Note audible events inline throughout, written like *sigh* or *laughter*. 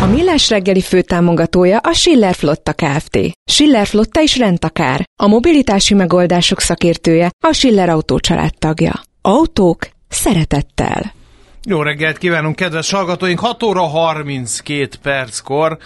A Millás reggeli főtámogatója a Schiller Flotta Kft. Schiller Flotta is rendtakár. A mobilitási megoldások szakértője a Schiller Autó tagja. Autók szeretettel. Jó reggelt kívánunk, kedves hallgatóink! 6 óra 32 perckor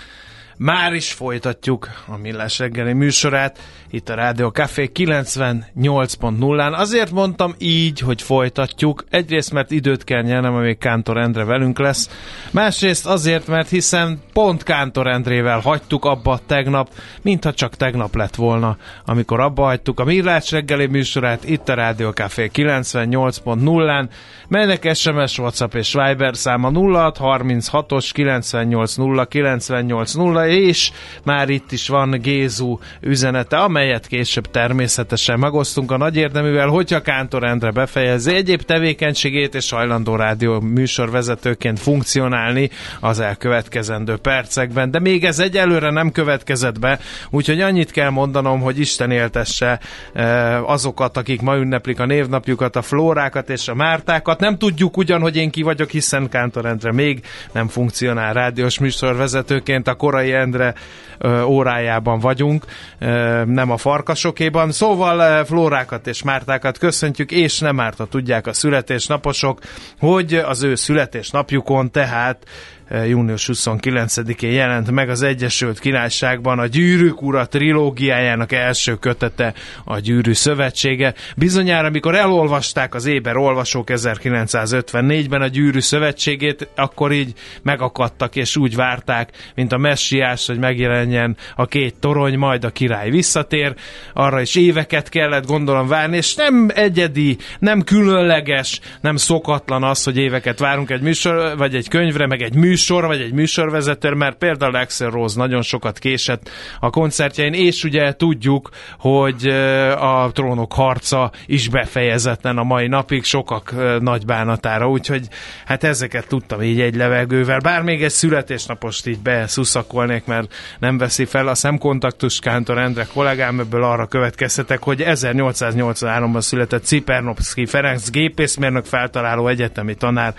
már is folytatjuk a Millás reggeli műsorát itt a Rádió Café 98.0-án. Azért mondtam így, hogy folytatjuk. Egyrészt, mert időt kell nyernem, amíg Kántor Endre velünk lesz. Másrészt azért, mert hiszen pont Kántor Endrével hagytuk abba tegnap, mintha csak tegnap lett volna, amikor abba hagytuk a Millás reggeli műsorát itt a Rádió Café 98.0-án. Melynek SMS, WhatsApp és Viber száma 0636-os 980 980 és már itt is van Gézu üzenete, amelyet később természetesen megosztunk a nagy érdeművel, hogyha Kántor Endre befejezi egyéb tevékenységét és hajlandó rádió műsorvezetőként funkcionálni az elkövetkezendő percekben. De még ez egyelőre nem következett be, úgyhogy annyit kell mondanom, hogy Isten éltesse azokat, akik ma ünneplik a névnapjukat, a Flórákat és a Mártákat. Nem tudjuk ugyan, hogy én ki vagyok, hiszen Kántor Endre még nem funkcionál rádiós műsorvezetőként a korai Endre órájában vagyunk, nem a farkasokéban. Szóval Flórákat és Mártákat köszöntjük, és nem árt, tudják a születésnaposok, hogy az ő születésnapjukon tehát június 29-én jelent meg az Egyesült Királyságban a Gyűrűk Ura trilógiájának első kötete, a Gyűrű Szövetsége. Bizonyára, amikor elolvasták az éber olvasók 1954-ben a Gyűrű Szövetségét, akkor így megakadtak és úgy várták, mint a messiás, hogy megjelenjen a két torony, majd a király visszatér. Arra is éveket kellett gondolom várni, és nem egyedi, nem különleges, nem szokatlan az, hogy éveket várunk egy műsor, vagy egy könyvre, meg egy műsor, műsor, vagy egy műsorvezető, mert például Axel Rose nagyon sokat késett a koncertjein, és ugye tudjuk, hogy a trónok harca is befejezetlen a mai napig, sokak nagy bánatára, úgyhogy hát ezeket tudtam így egy levegővel. Bár még egy születésnapost így beszuszakolnék, mert nem veszi fel a szemkontaktus Kántor Endre kollégám, ebből arra következtetek, hogy 1883-ban született Cipernowski Ferenc gépészmérnök feltaláló egyetemi tanár,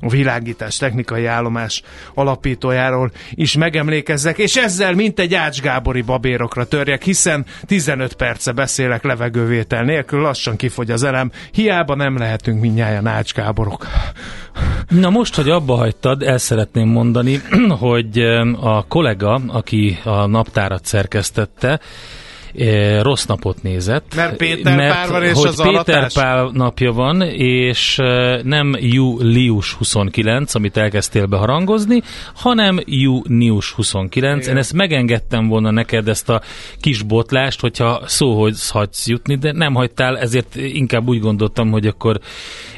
a világítás technikai állomás alapítójáról is megemlékezzek, és ezzel mint egy Ács Gábori babérokra törjek, hiszen 15 perce beszélek levegővétel nélkül, lassan kifogy az elem, hiába nem lehetünk mindnyáján Ács Gáborok. Na most, hogy abba hagytad, el szeretném mondani, *clears throat* hogy a kollega, aki a naptárat szerkesztette, rossz napot nézett. Mert Péter mert, Pál van és hogy az Péter alatás? Pál napja van, és nem július 29, amit elkezdtél beharangozni, hanem június 29. Igen. Én ezt megengedtem volna neked ezt a kis botlást, hogyha szóhoz hagysz jutni, de nem hagytál, ezért inkább úgy gondoltam, hogy akkor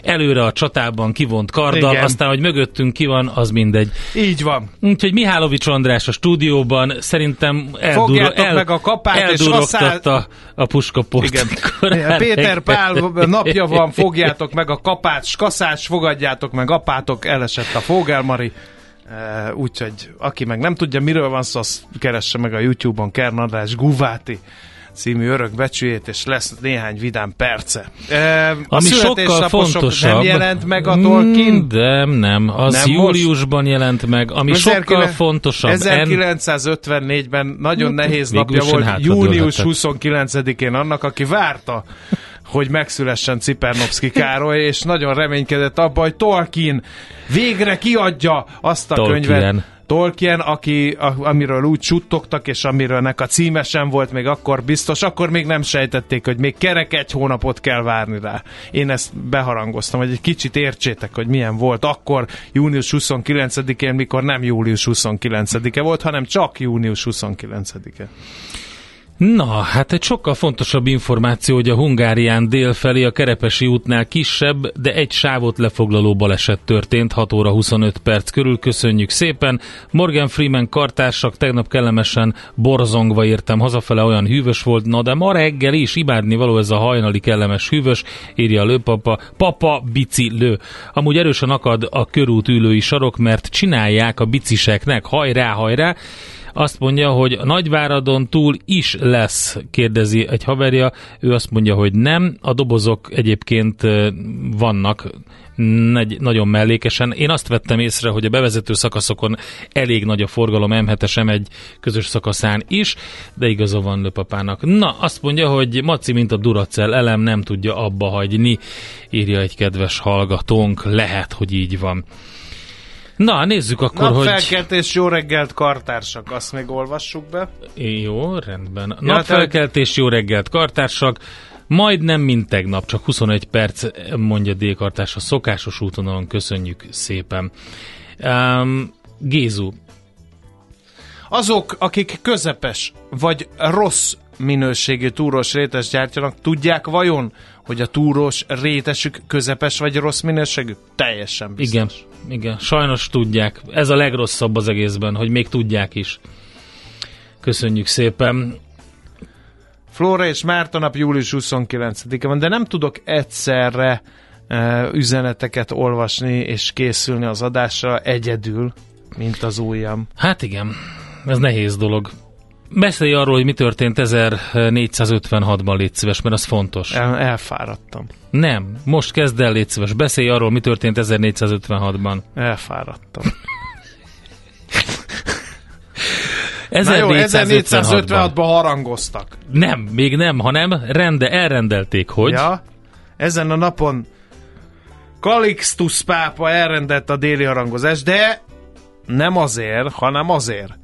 előre a csatában kivont karddal, Igen. aztán, hogy mögöttünk ki van, az mindegy. Így van. Úgyhogy Mihálovics András a stúdióban szerintem eldur- Fogjátok meg a kapát, és eldurogtatta a puskapost. Igen. amikor Péter Pál *laughs* napja van, fogjátok meg a kapát, kaszás, fogadjátok meg apátok, elesett a Fogelmari. Uh, úgyhogy aki meg nem tudja, miről van szó, az keresse meg a YouTube-on Kern András Guváti című örökbecsüjét, és lesz néhány vidám perce. E, a Ami sokkal fontosabb. Nem jelent meg a Tolkien? Mm, De nem, az Nem júliusban jelent meg. Ami sokkal 19- fontosabb. En- 1954-ben nagyon Hát, nehéz végül napja volt, június dőlhetett. 29-én annak, aki várta, hogy megszülessen Cipernovszki Károly, és nagyon reménykedett abba, hogy Tolkien végre kiadja azt a Tolkien. könyvet. Tolkien, aki, a, amiről úgy suttogtak, és amiről nek a címe sem volt még akkor biztos, akkor még nem sejtették, hogy még kerek egy hónapot kell várni rá. Én ezt beharangoztam, hogy egy kicsit értsétek, hogy milyen volt akkor június 29-én, mikor nem július 29-e volt, hanem csak június 29-e. Na, hát egy sokkal fontosabb információ, hogy a Hungárián délfelé a Kerepesi útnál kisebb, de egy sávot lefoglaló baleset történt 6 óra 25 perc körül. Köszönjük szépen. Morgan Freeman kartársak tegnap kellemesen borzongva értem hazafele, olyan hűvös volt, na de ma reggel is imádni való ez a hajnali kellemes hűvös, írja a lőpapa. Papa bici lő. Amúgy erősen akad a körút ülői sarok, mert csinálják a biciseknek, hajrá, hajrá, azt mondja, hogy Nagyváradon túl is lesz, kérdezi egy haverja. Ő azt mondja, hogy nem. A dobozok egyébként vannak nagy, nagyon mellékesen. Én azt vettem észre, hogy a bevezető szakaszokon elég nagy a forgalom M7-es M1 közös szakaszán is, de igaza van Löpapának. Na, azt mondja, hogy Maci, mint a Duracell elem nem tudja abba hagyni, írja egy kedves hallgatónk. Lehet, hogy így van. Na, nézzük akkor, hogy... Napfelkeltés, jó reggelt, kartársak, azt még olvassuk be. Jó, rendben. Ja, Napfelkeltés, jó reggelt, kartársak. Majdnem, mint tegnap, csak 21 perc, mondja D-kartárs a szokásos útvonalon. Köszönjük szépen. Um, Gézu, Azok, akik közepes vagy rossz minőségű túros rétes gyártjanak, tudják vajon, hogy a túros rétesük közepes vagy rossz minőségű? Teljesen biztos. igen, igen, sajnos tudják. Ez a legrosszabb az egészben, hogy még tudják is. Köszönjük szépen. Flóra és Márta nap július 29-e van, de nem tudok egyszerre e, üzeneteket olvasni és készülni az adásra egyedül, mint az ujjam. Hát igen, ez nehéz dolog. Beszélj arról, hogy mi történt 1456-ban, légy szíves, mert az fontos. El, elfáradtam. Nem, most kezd el, légy szíves. Beszélj arról, mi történt 1456-ban. Elfáradtam. 1456-ban. *laughs* Na jó, 1456-ban harangoztak. Nem, még nem, hanem rende, elrendelték, hogy... Ja, ezen a napon Calixtus pápa elrendelt a déli harangozást, de nem azért, hanem azért.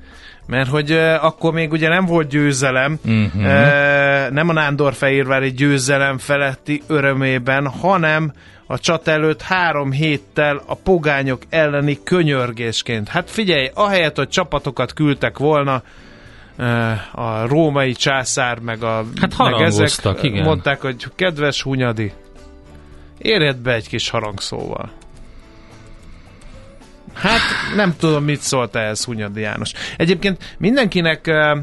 Mert hogy uh, akkor még ugye nem volt győzelem, uh-huh. uh, nem a Nándorfehérvári győzelem feletti örömében, hanem a csat előtt három héttel a pogányok elleni könyörgésként. Hát figyelj, ahelyett, hogy csapatokat küldtek volna, a római császár, meg a Hát meg harangoztak, igen. mondták, hogy kedves Hunyadi, érjed be egy kis harangszóval. Hát nem tudom, mit szólt ehhez Hunyadi János. Egyébként mindenkinek uh,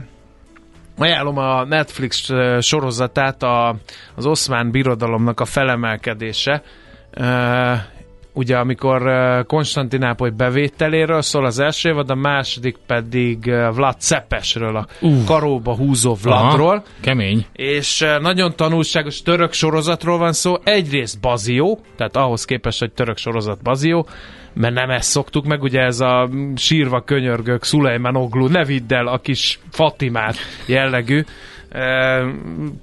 ajánlom a Netflix uh, sorozatát, a, az oszmán birodalomnak a felemelkedése. Uh, ugye amikor Konstantinápoly bevételéről szól az első évad, a második pedig Vlad Cepesről, a Uh. karóba húzó Vladról. Aha, kemény. És nagyon tanulságos török sorozatról van szó. Egyrészt Bazió, tehát ahhoz képest, hogy török sorozat Bazió, mert nem ezt szoktuk meg, ugye ez a sírva könyörgök Szulejman Oglu, ne vidd el a kis Fatimát jellegű eh,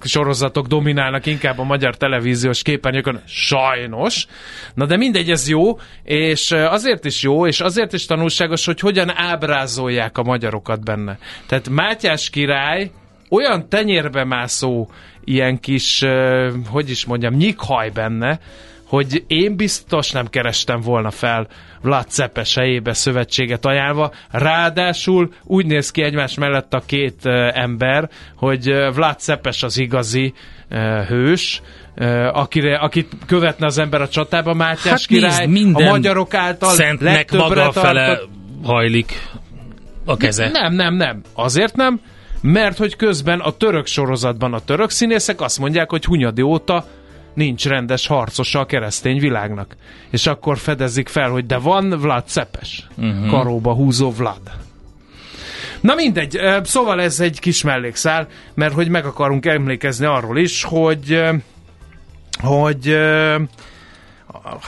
sorozatok dominálnak inkább a magyar televíziós képernyőkön, sajnos. Na de mindegy, ez jó, és eh, azért is jó, és azért is tanulságos, hogy hogyan ábrázolják a magyarokat benne. Tehát Mátyás király olyan tenyérbe mászó ilyen kis, uh, hogy is mondjam, nyikhaj benne, hogy én biztos nem kerestem volna fel Vlad Cepes helyébe szövetséget ajánlva. Ráadásul úgy néz ki egymás mellett a két ember, hogy Vlad Cepes az igazi hős, akire, akit követne az ember a csatába, Mátyás Hát király, nézd, a magyarok által Szentnek maga fele tartott- hajlik a keze. nem, nem, nem. Azért nem, mert hogy közben a török sorozatban a török színészek azt mondják, hogy Hunyadi óta nincs rendes harcosa a keresztény világnak. És akkor fedezik fel, hogy de van Vlad Cepes. Uh-huh. Karóba húzó Vlad. Na mindegy, szóval ez egy kis mellékszál, mert hogy meg akarunk emlékezni arról is, hogy hogy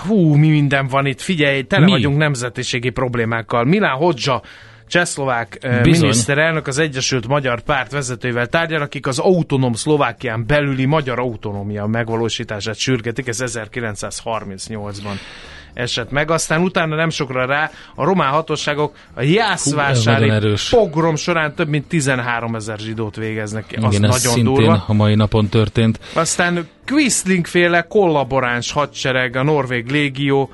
hú, mi minden van itt, figyelj, tele Mi? vagyunk nemzetiségi problémákkal. Milán Hodzsa, csehszlovák ö, Bizony. miniszterelnök az Egyesült Magyar Párt vezetőivel tárgyal, akik az autonóm Szlovákián belüli magyar autonómia megvalósítását sürgetik, ez 1938-ban esett meg. Aztán utána nem sokra rá a román hatóságok a jászvásári pogrom során több mint 13 ezer zsidót végeznek ki. Az Igen, nagyon durva. a mai napon történt. Aztán Quisling féle kollaboráns hadsereg, a Norvég légió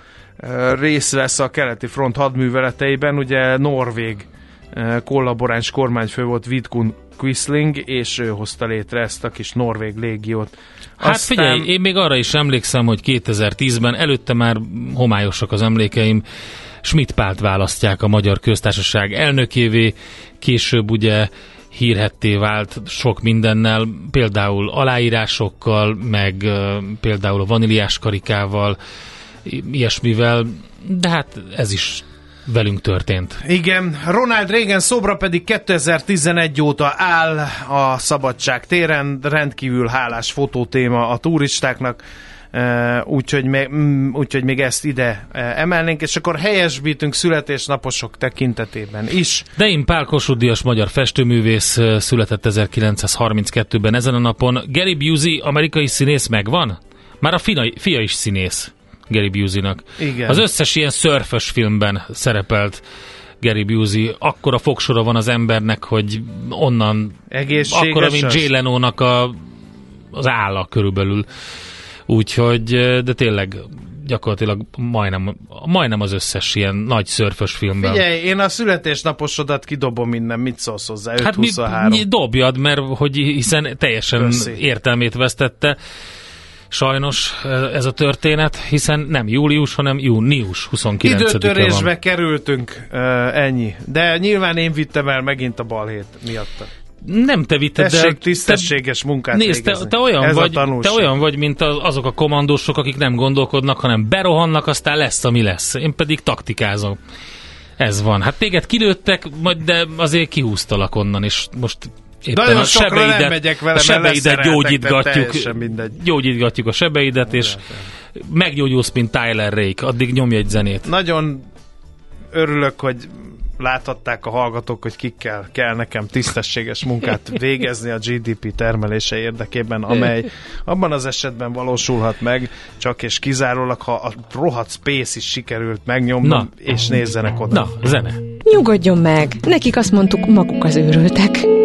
részt vesz a keleti front hadműveleteiben, ugye Norvég kollaboráns kormányfő volt Vidkun Quisling, és ő hozta létre ezt a kis Norvég légiót. Hát figyelj, én még arra is emlékszem, hogy 2010-ben, előtte már homályosak az emlékeim, Schmidt Pált választják a Magyar Köztársaság elnökévé, később ugye hírhetté vált sok mindennel, például aláírásokkal, meg például a vaníliás karikával, ilyesmivel, de hát ez is velünk történt. Igen, Ronald Reagan szobra pedig 2011 óta áll a Szabadság téren, rendkívül hálás fotótéma a turistáknak, eh, úgyhogy még, úgyhogy még ezt ide eh, emelnénk, és akkor helyesbítünk születésnaposok tekintetében is. Dein Pál Kossuth magyar festőművész ö, született 1932-ben ezen a napon. Gary Busey, amerikai színész megvan? Már a fina, fia is színész Gary Busey-nak. Igen. Az összes ilyen szörfös filmben szerepelt Gary Busey. Akkora fogsora van az embernek, hogy onnan akkora, mint? Jay Leno-nak a, az álla körülbelül. Úgyhogy, de tényleg gyakorlatilag majdnem, majdnem az összes ilyen nagy szörfös filmben. Figyelj, én a születésnaposodat kidobom innen, mit szólsz hozzá? 5 Hát mi, mi dobjad, mert hogy hiszen teljesen Köszi. értelmét vesztette. Sajnos ez a történet, hiszen nem július, hanem június 29-e Időtörésbe van. kerültünk, uh, ennyi. De nyilván én vittem el megint a balhét miatta. Nem te vitted, Tessék de tisztességes munkát Nézd, te, te, olyan Ez vagy, te olyan vagy, mint az- azok a kommandósok, akik nem gondolkodnak, hanem berohannak, aztán lesz, ami lesz. Én pedig taktikázom. Ez van. Hát téged kilőttek, majd de azért kihúztalak onnan, és most éppen Nagyon a sokra nem sebeidet, megyek vele, a sebeidet gyógyítgatjuk, gyógyítgatjuk a sebeidet, és meggyógyulsz, mint Tyler Rake. Addig nyomj egy zenét. Nagyon örülök, hogy láthatták a hallgatók, hogy kikkel kell nekem tisztességes munkát *laughs* végezni a GDP termelése érdekében, amely abban az esetben valósulhat meg, csak és kizárólag, ha a rohadt Space is sikerült megnyomnom, Na. és nézzenek oda. Na, zene. Nyugodjon meg, nekik azt mondtuk, maguk az őrültek.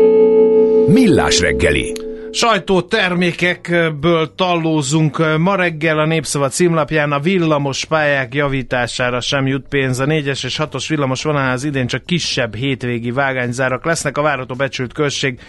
Millás reggeli. Sajtótermékekből tallózunk. Ma reggel a Népszava címlapján a villamos pályák javítására sem jut pénz. A 4-es és 6-os villamos vonalán az idén csak kisebb hétvégi vágányzárak lesznek. A várható becsült költség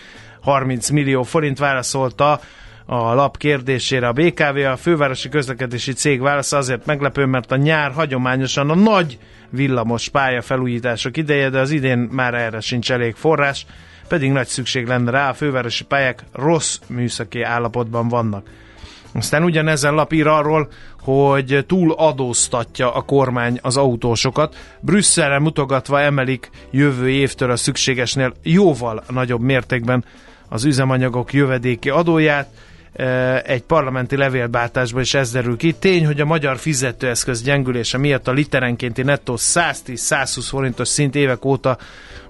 30 millió forint válaszolta a lap kérdésére a BKV. A fővárosi közlekedési cég válasza azért meglepő, mert a nyár hagyományosan a nagy villamos pálya felújítások ideje, de az idén már erre sincs elég forrás pedig nagy szükség lenne rá, a fővárosi pályák rossz műszaki állapotban vannak. Aztán ugyanezen lap ír arról, hogy túl adóztatja a kormány az autósokat. Brüsszelre mutogatva emelik jövő évtől a szükségesnél jóval nagyobb mértékben az üzemanyagok jövedéki adóját. Egy parlamenti levélbáltásban is ez derül ki. Tény, hogy a magyar fizetőeszköz gyengülése miatt a literenkénti nettó 110-120 forintos szint évek óta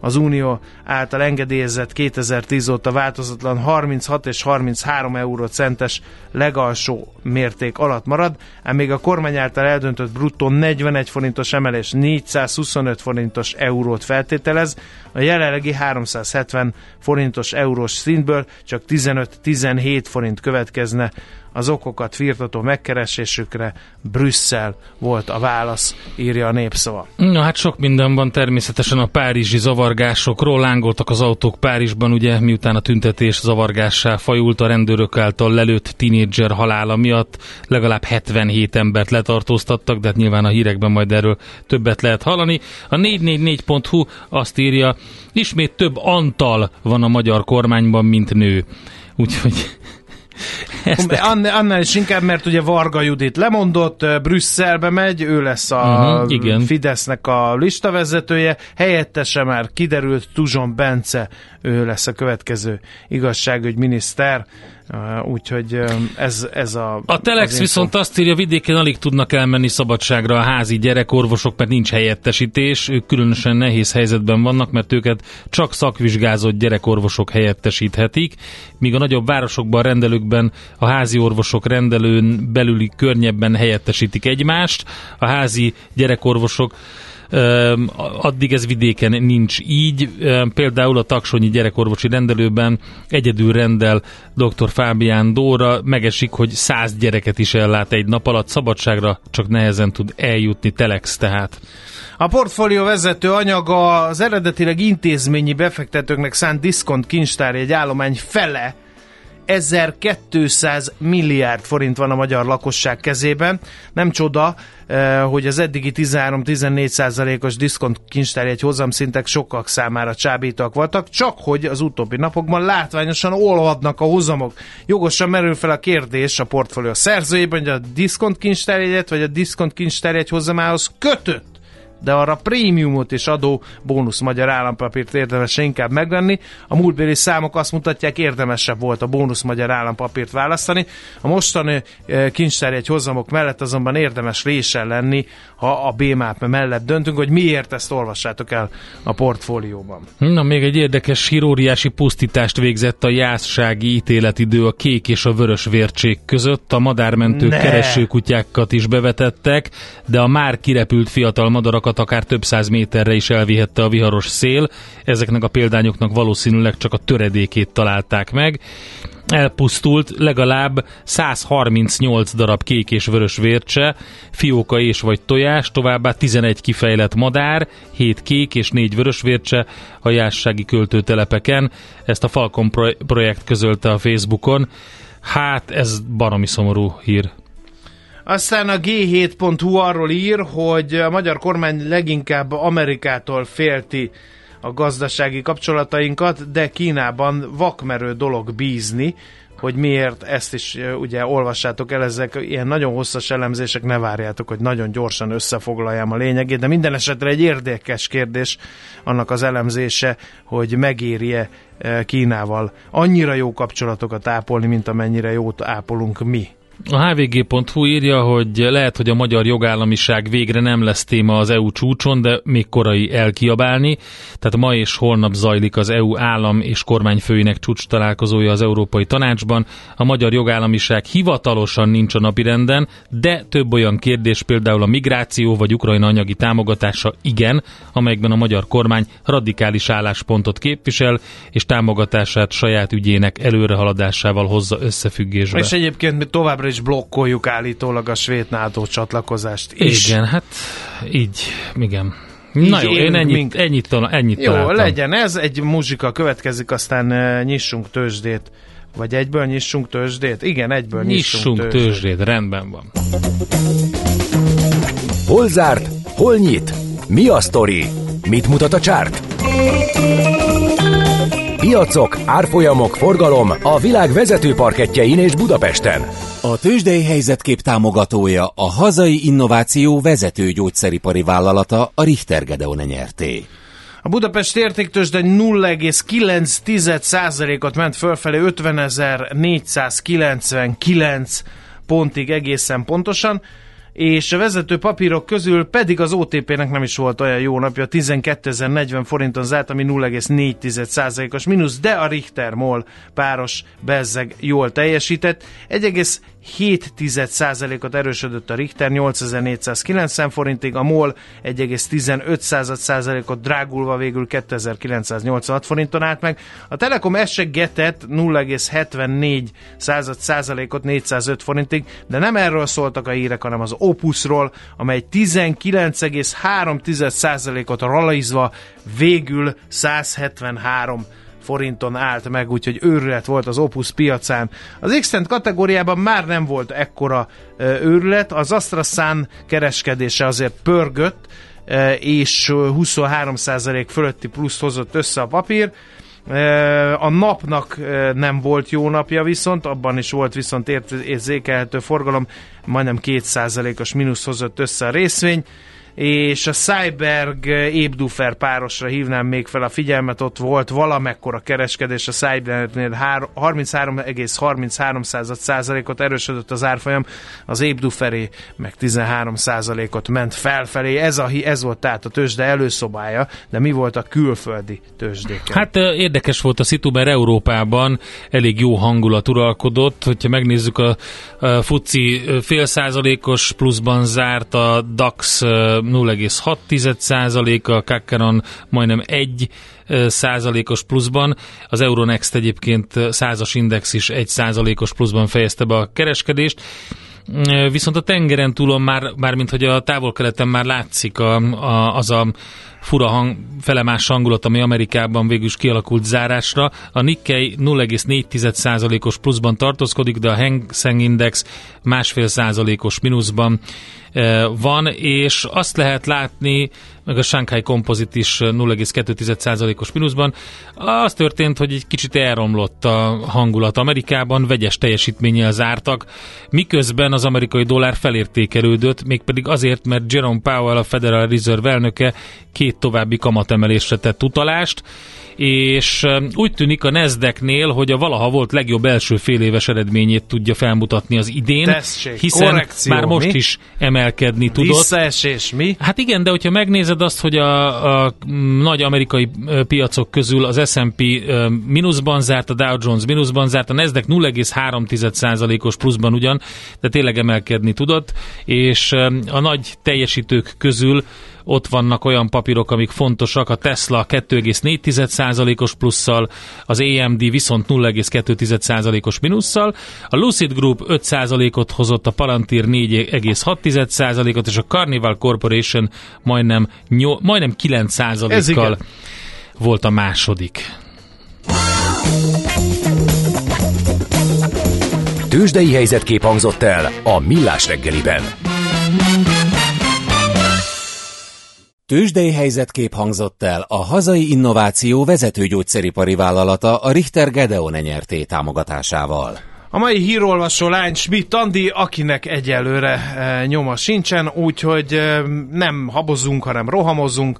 az Unió által engedélyezett 2010 óta változatlan 36 és 33 eurocentes legalsó mérték alatt marad, ám még a kormány által eldöntött bruttó 41 forintos emelés 425 forintos eurót feltételez, a jelenlegi 370 forintos eurós szintből csak 15-17 forint következne az okokat firtató megkeresésükre Brüsszel volt a válasz, írja a népszava. Na hát sok minden van természetesen a párizsi zavargásokról. Lángoltak az autók Párizsban, ugye, miután a tüntetés zavargássá fajult a rendőrök által lelőtt tinédzser halála miatt. Legalább 77 embert letartóztattak, de hát nyilván a hírekben majd erről többet lehet hallani. A 444.hu azt írja, ismét több Antal van a magyar kormányban, mint nő. Úgyhogy Ezt Annál, is inkább, mert ugye Varga Judit lemondott, Brüsszelbe megy, ő lesz a Mhm, igen. Fidesznek a listavezetője, helyettese már kiderült, Tuzson Bence, ő lesz a következő igazságügyminiszter, Ö, úgyhogy ez, ez a... A Telex az viszont azt írja, vidéken alig tudnak elmenni szabadságra a házi gyerekorvosok, mert nincs helyettesítés. Ők különösen nehéz helyzetben vannak, mert őket csak szakvizsgázott gyerekorvosok helyettesíthetik, míg a nagyobb városokban, rendelőkben a házi orvosok rendelőn belüli környebben helyettesítik egymást. A házi gyerekorvosok addig ez vidéken nincs így. Például a taksonyi gyerekorvosi rendelőben egyedül rendel dr. Fábián Dóra, megesik, hogy száz gyereket is ellát egy nap alatt, szabadságra csak nehezen tud eljutni Telex tehát. A portfólió vezető anyaga az eredetileg intézményi befektetőknek szánt diszkont kincstár egy állomány fele 1200 milliárd forint van a magyar lakosság kezében. Nem csoda, eh, hogy az eddigi 13-14 százalékos diszkont kincstárjegy hozamszintek sokak számára csábítóak voltak, csak hogy az utóbbi napokban látványosan olvadnak a hozamok. Jogosan merül fel a kérdés a portfólió szerzőjében, hogy a diszkont kincstárjegyet vagy a diszkont kincstárjegy hozamához kötött de arra prémiumot és adó bónusz magyar állampapírt érdemes inkább megvenni. A múltbéli számok azt mutatják, érdemesebb volt a bónusz magyar állampapírt választani. A mostani eh, kincstárjegy hozamok mellett azonban érdemes résen lenni, ha a BMAP mellett döntünk, hogy miért ezt olvassátok el a portfólióban. Na, még egy érdekes híróriási pusztítást végzett a jászsági ítéletidő a kék és a vörös vércsék között. A madármentők Ne! keresőkutyákat is bevetettek, de a már kirepült fiatal madarakat akár több száz méterre is elvihette a viharos szél. Ezeknek a példányoknak valószínűleg csak a töredékét találták meg. Elpusztult legalább 138 darab kék és vörös vércse, fióka és vagy tojás, továbbá 11 kifejlett madár, 7 kék és 4 vörös vércse a jássági költőtelepeken. Ezt a Falcon pro- projekt közölte a Facebookon. Hát ez baromi szomorú hír. Aztán a G7.hu arról ír, hogy a magyar kormány leginkább Amerikától félti a gazdasági kapcsolatainkat, de Kínában vakmerő dolog bízni, hogy miért ezt is ugye olvassátok el, ezek ilyen nagyon hosszas elemzések, ne várjátok, hogy nagyon gyorsan összefoglaljam a lényegét, de minden esetre egy érdekes kérdés annak az elemzése, hogy megéri-e ö, Kínával annyira jó kapcsolatokat ápolni, mint amennyire jót ápolunk mi. A hvg.hu írja, hogy lehet, hogy a magyar jogállamiság végre nem lesz téma az EU csúcson, de még korai elkiabálni. Tehát ma és holnap zajlik az EU állam és kormányfőinek csúcs találkozója az Európai Tanácsban. A magyar jogállamiság hivatalosan nincs a napirenden, de több olyan kérdés, például a migráció vagy Ukrajna anyagi támogatása igen, amelyekben a magyar kormány radikális álláspontot képvisel, és támogatását saját ügyének előrehaladásával hozza összefüggésbe. És egyébként továbbra is blokkoljuk állítólag a svéd NATO csatlakozást is. Igen, hát így, igen. Na jó, én ennyit, mink. ennyit, talál, ennyit Jó, találtam. legyen ez, egy muzsika következik, aztán uh, nyissunk tőzsdét. Vagy egyből nyissunk tőzsdét? Igen, egyből nyissunk, Nyissunk tőzsdét, rendben van. Hol zárt? Hol nyit? Mi a sztori? Mit mutat a csárt? Piacok, árfolyamok, forgalom a világ vezető parketjein és Budapesten. A tőzsdei helyzetkép támogatója a hazai innováció vezető gyógyszeripari vállalata a Richter Gedeon nyerté. A Budapest értéktőzsde 0,9%-ot ment fölfelé 50.499 pontig egészen pontosan, és a vezető papírok közül pedig az OTP-nek nem is volt olyan jó napja, 12.040 forinton zárt, ami 0,4%-os mínusz, de a Richter MOL páros bezzeg jól teljesített. 1,7%-ot erősödött a Richter 8490 forintig, a MOL 1,15%-ot drágulva végül 2986 forinton állt meg. A Telekom essegetett 0,74%-ot 405 forintig, de nem erről szóltak a hírek, hanem az Opusról, amely 19,3%-ot ralajzva végül 173 forinton állt meg, úgyhogy őrület volt az Opus piacán. Az x kategóriában már nem volt ekkora őrület, az AstraZan kereskedése azért pörgött, és ö, 23% fölötti pluszt hozott össze a papír, A napnak nem volt jó napja viszont, abban is volt viszont érzékelhető forgalom, majdnem 2%-os mínusz hozott össze a részvény és a Cyberg Ébdufer párosra hívnám még fel a figyelmet, ott volt valamekkora kereskedés a Cybergnél 33,33 százalékot erősödött az árfolyam, az Ébduferé meg 13 százalékot ment felfelé, ez, a, ez volt tehát a tőzsde előszobája, de mi volt a külföldi tőzsdéken? Hát érdekes volt a szitu, mert Európában elég jó hangulat uralkodott, hogyha megnézzük a, a FUCI fél százalékos pluszban zárt, a DAX 0,6% a Kakaron majdnem 1 százalékos pluszban, az Euronext egyébként százas index is 1 százalékos pluszban fejezte be a kereskedést, viszont a tengeren túlon már, már mint hogy a távol-keleten már látszik a, a, az a fura hang, felemás hangulat, ami Amerikában végül is kialakult zárásra. A Nikkei 0,4%-os pluszban tartózkodik, de a Hang Seng Index másfél százalékos mínuszban van, és azt lehet látni, meg a Shanghai Composite is 0,2%-os mínuszban. Az történt, hogy egy kicsit elromlott a hangulat Amerikában, vegyes teljesítménnyel zártak, miközben az amerikai dollár felértékelődött, mégpedig azért, mert Jerome Powell, a Federal Reserve elnöke két további kamatemelésre tett utalást, és úgy tűnik a Nasdaqnél, hogy a valaha volt legjobb első fél éves eredményét tudja felmutatni az idén, Tessék, hiszen korrekció, már most mi? is emelkedni tudott. Visszaesés, mi? Hát igen, de hogyha megnézed azt, hogy a, a nagy amerikai piacok közül az S&P mínuszban zárt, a Dow Jones mínuszban zárt, a Nasdaq 0,3%-os pluszban ugyan, de tényleg emelkedni tudott, és a nagy teljesítők közül ott vannak olyan papírok, amik fontosak, a Tesla 2,4%-os plusszal, az AMD viszont 0,2%-os minusszal, a Lucid Group 5%-ot hozott, a Palantir 4,6%-ot, és a Carnival Corporation majdnem, nyol, majdnem 9%-kal volt a második. Tőzsdei helyzetkép hangzott el a Millás reggeliben. Tőzsdei helyzetkép hangzott el a hazai innováció vezető gyógyszeripari vállalata a Richter Gedeon nyerté támogatásával. A mai hírolvasó lány Schmidt Andi, akinek egyelőre e, nyoma sincsen, úgyhogy e, nem habozunk, hanem rohamozunk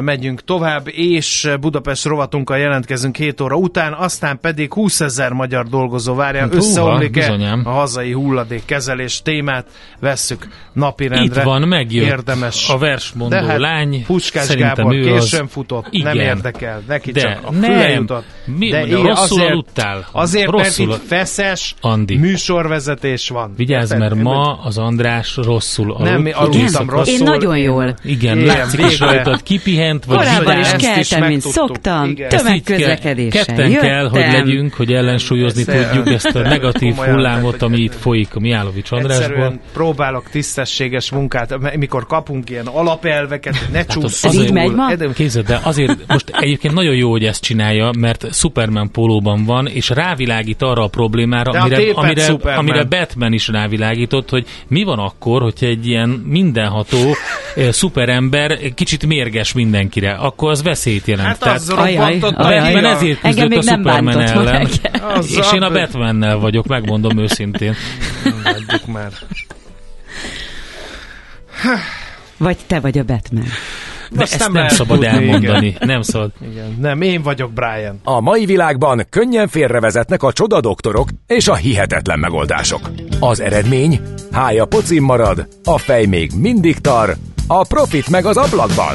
megyünk tovább, és Budapest rovatunkkal jelentkezünk 7 óra után, aztán pedig 20 ezer magyar dolgozó várja, hát, összeomlik-e a hazai hulladékkezelés témát, vesszük napirendre. Itt van, megjött Érdemes. a versmondó de hát lány. Puskás Gábor későn az... futott, Igen. nem érdekel, neki de csak a füle jutott. Mi, de én rosszul azért, aludtál. Azért, rosszul mert itt feszes Andi. műsorvezetés van. Vigyázz, mert ma az András rosszul aludt. Nem, aludtam rosszul. Én nagyon jól. Igen, látszik is rajtad, kipihent, vagy Korábban is keltem, mint szoktam, tömegközlekedéssel Ketten kell, hogy legyünk, hogy ellensúlyozni tudjuk ezt a negatív hullámot, ami itt folyik a Miálovics Andrásból. próbálok tisztességes munkát, mikor kapunk ilyen alapelveket, ne hát csúszunk. Ez így megy ma? Kézzel, de azért most egyébként nagyon jó, hogy ezt csinálja, mert Superman pólóban van, és rávilágít arra a problémára, amire, amire, amire Batman is rávilágított, hogy mi van akkor, hogyha egy ilyen mindenható eh, szuperember kicsit mérges mindenkire, akkor az veszélyt jelent. Hát Tehát, az a Batman ezért küzdött a Superman ellen. és én a Batmannel vagyok, megmondom őszintén. Hagyjuk már. Vagy te vagy a Batman. De ezt nem, nem szabad tudni, elmondani. Igen. Nem szabad. Igen. Nem, én vagyok Brian. A mai világban könnyen félrevezetnek a csodadoktorok és a hihetetlen megoldások. Az eredmény? Hája pocim marad, a fej még mindig tar, a profit meg az ablakban.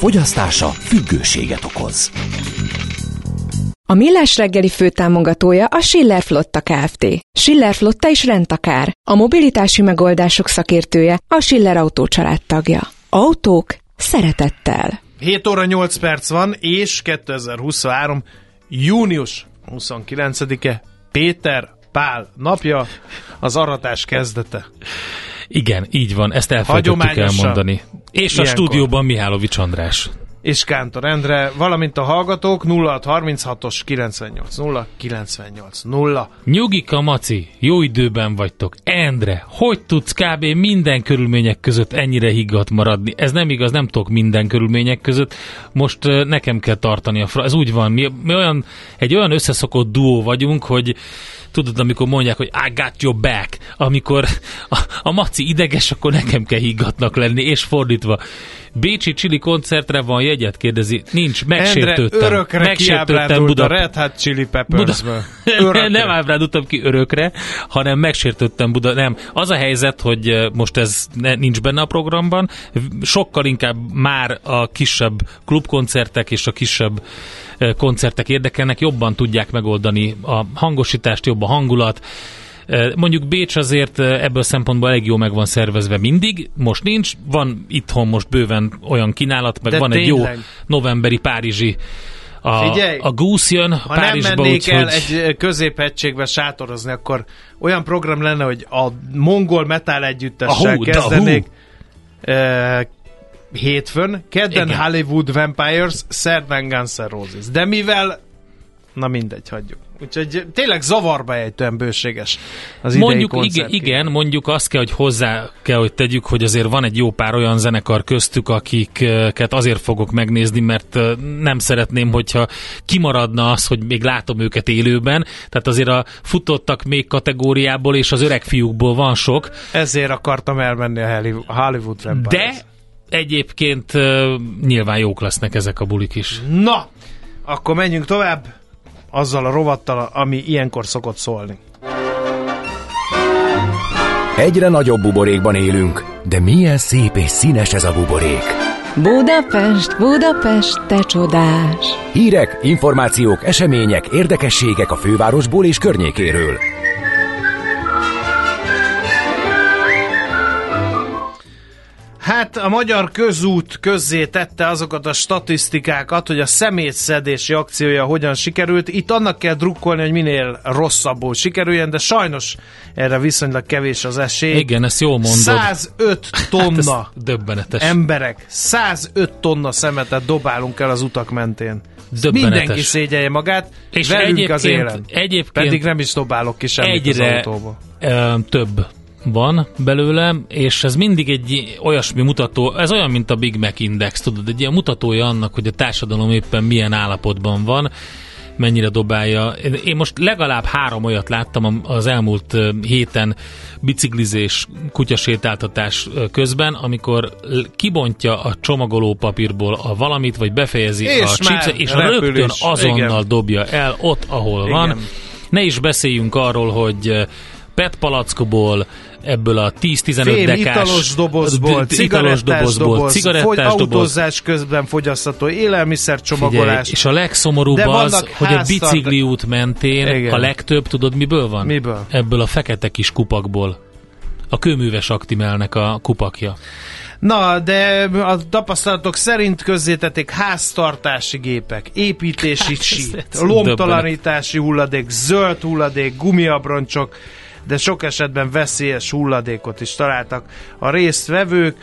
Fogyasztása függőséget okoz. A Millás reggeli főtámogatója a Schiller Flotta Kft. Schiller Flotta is rendtakár. A mobilitási megoldások szakértője a Schiller Autó tagja. Autók szeretettel. 7 óra 8 perc van, és 2023. június 29-e Péter Pál napja, az aratás kezdete. Igen, így van, ezt elfelejtettük elmondani. És ilyenkor. a stúdióban Mihálovics András és Kántor Endre, valamint a hallgatók 0636-os 98 0 98 0. Nyugika Maci, jó időben vagytok. Endre, hogy tudsz kb. minden körülmények között ennyire higgadt maradni? Ez nem igaz, nem tudok minden körülmények között. Most nekem kell tartani a fra... Ez úgy van, mi, mi olyan, egy olyan összeszokott duó vagyunk, hogy tudod, amikor mondják, hogy I got your back, amikor a, a Maci ideges, akkor nekem kell higgatnak lenni, és fordítva. Bécsi Chili koncertre van jegyet, kérdezi. Nincs, megsértődtem. Endre örökre megsértődtem Buda... a Red Hot Chili peppers Buda... *laughs* nem ábrádultam ki örökre, hanem megsértődtem Buda... Nem, az a helyzet, hogy most ez ne, nincs benne a programban, sokkal inkább már a kisebb klubkoncertek és a kisebb koncertek érdekelnek, jobban tudják megoldani a hangosítást, jobb a hangulat, Mondjuk Bécs azért ebből a szempontból elég jó meg van szervezve mindig, most nincs, van itthon most bőven olyan kínálat, meg De van tényleg. egy jó novemberi párizsi a, Figyelj, a Goose jön ha Párizsba, nem mennék úgy, el hogy... egy középhegységbe sátorozni, akkor olyan program lenne, hogy a mongol metal együttessel a kezdenék uh, hétfőn, kedden Igen. Hollywood Vampires, szerdán Guns N' Roses. De mivel, na mindegy, hagyjuk. Úgyhogy tényleg zavarba ejtően bőséges az mondjuk, igen, igen, mondjuk azt kell, hogy hozzá kell, hogy tegyük, hogy azért van egy jó pár olyan zenekar köztük, akiket azért fogok megnézni, mert nem szeretném, hogyha kimaradna az, hogy még látom őket élőben. Tehát azért a futottak még kategóriából, és az öreg fiúkból van sok. Ezért akartam elmenni a Hollywood Vampires. De egyébként nyilván jók lesznek ezek a bulik is. Na, akkor menjünk tovább azzal a rovattal, ami ilyenkor szokott szólni. Egyre nagyobb buborékban élünk, de milyen szép és színes ez a buborék. Budapest, Budapest, te csodás! Hírek, információk, események, érdekességek a fővárosból és környékéről. Hát a magyar közút közzé tette azokat a statisztikákat, hogy a szemétszedési akciója hogyan sikerült. Itt annak kell drukkolni, hogy minél rosszabbul sikerüljen, de sajnos erre viszonylag kevés az esély. Igen, ezt jól mondod. 105 tonna hát döbbenetes. emberek, 105 tonna szemetet dobálunk el az utak mentén. Döbbenetes. Mindenki szégyelje magát, és velünk az élet. Egyébként Pedig nem is dobálok ki semmit egyre, az autóba. Ö, több van belőle, és ez mindig egy olyasmi mutató, ez olyan, mint a Big Mac Index, tudod, egy ilyen mutatója annak, hogy a társadalom éppen milyen állapotban van, mennyire dobálja. Én most legalább három olyat láttam az elmúlt héten biciklizés, kutyasétáltatás közben, amikor kibontja a csomagoló papírból a valamit, vagy befejezi és a chipset, és rögtön azonnal Igen. dobja el ott, ahol Igen. van. Ne is beszéljünk arról, hogy PET palackból, ebből a 10-15 dekás italos dobozból, italos dobozból, doboz, cigarettás doboz, autózás közben fogyasztató élelmiszer csomagolás. és a legszomorúbb az, hogy a bicikli út mentén Igen. a legtöbb, tudod miből van? Miből? Ebből a fekete kis kupakból. A kőműves aktimelnek a kupakja. Na, de a tapasztalatok szerint közzétették háztartási gépek, építési *laughs* hát, sít, lomtalanítási hulladék, zöld hulladék, gumiabroncsok, de sok esetben veszélyes hulladékot is találtak a résztvevők.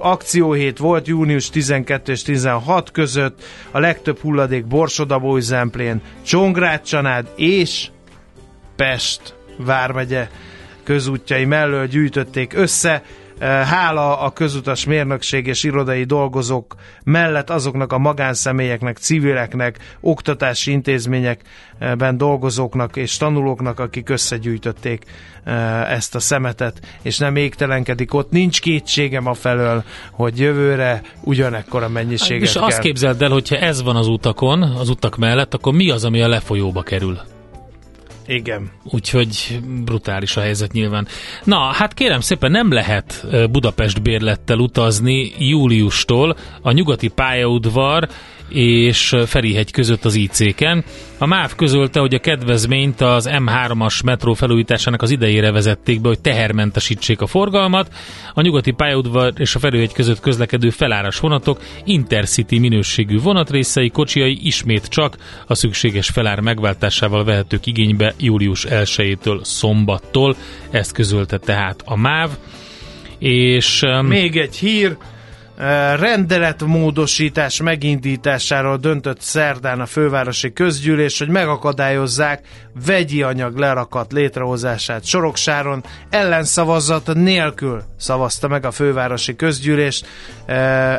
Akcióhét volt június 12 és 16 között, a legtöbb hulladék Borsodabói Zemplén, Csongrád és Pest vármegye közútjai mellől gyűjtötték össze. Hála a közutas mérnökség és irodai dolgozók mellett azoknak a magánszemélyeknek, civileknek, oktatási intézményekben dolgozóknak és tanulóknak, akik összegyűjtötték ezt a szemetet, és nem égtelenkedik ott. Nincs kétségem a felől, hogy jövőre ugyanekkora mennyiséget És kell. azt képzeld el, hogyha ez van az utakon, az utak mellett, akkor mi az, ami a lefolyóba kerül? Igen. Úgyhogy brutális a helyzet nyilván. Na, hát kérem szépen nem lehet Budapest bérlettel utazni júliustól. A nyugati pályaudvar és Ferihegy között az IC-ken. A MÁV közölte, hogy a kedvezményt az M3-as metró felújításának az idejére vezették be, hogy tehermentesítsék a forgalmat. A nyugati pályaudvar és a Ferihegy között közlekedő feláras vonatok intercity minőségű vonatrészei, kocsiai ismét csak a szükséges felár megváltásával vehetők igénybe július 1-től szombattól. Ezt közölte tehát a MÁV. És még egy hír, rendeletmódosítás megindításáról döntött szerdán a fővárosi közgyűlés, hogy megakadályozzák vegyi anyag lerakat létrehozását Soroksáron. Ellenszavazat nélkül szavazta meg a fővárosi közgyűlés